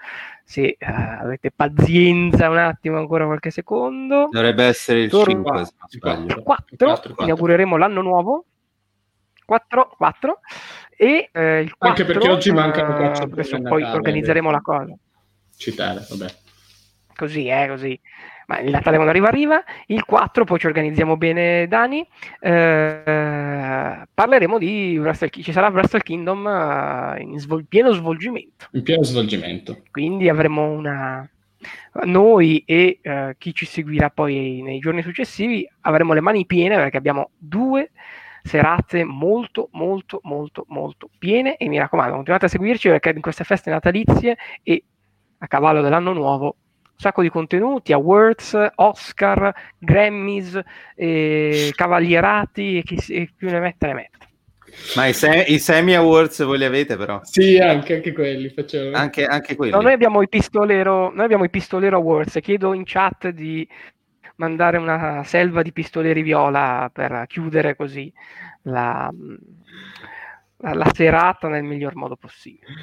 se uh, avete pazienza un attimo ancora qualche secondo. Dovrebbe essere il Torno 5, se non sbaglio. 4, inaugureremo l'anno nuovo. 4, 4 e eh, il 4, Anche perché oggi mancano 4 uh, adesso poi organizzeremo la cosa. Citare, vabbè. Così, eh, così ma il Natale quando arriva arriva, il 4 poi ci organizziamo bene Dani, eh, parleremo di Wrestle, ci sarà Wrestle Kingdom eh, in svol- pieno svolgimento. In pieno svolgimento. Quindi avremo una... Noi e eh, chi ci seguirà poi nei giorni successivi avremo le mani piene perché abbiamo due serate molto molto molto molto piene e mi raccomando continuate a seguirci perché in queste feste natalizie e a cavallo dell'anno nuovo sacco di contenuti, awards, Oscar, Grammys, eh, cavallierati e chi, e più ne mette ne mette. Ma i, se- i, semi awards voi li avete però? Sì, anche, anche quelli facciamo. Anche, anche quelli. No, noi abbiamo i pistolero, noi abbiamo i pistolero awards. Chiedo in chat di mandare una selva di pistoleri viola per chiudere così la, la, la serata nel miglior modo possibile.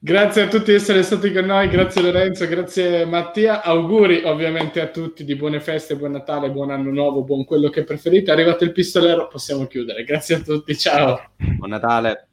Grazie a tutti di essere stati con noi, grazie Lorenzo, grazie Mattia, auguri ovviamente a tutti di buone feste, buon Natale, buon anno nuovo, buon quello che preferite. È arrivato il pistolero, possiamo chiudere. Grazie a tutti, ciao. Buon Natale.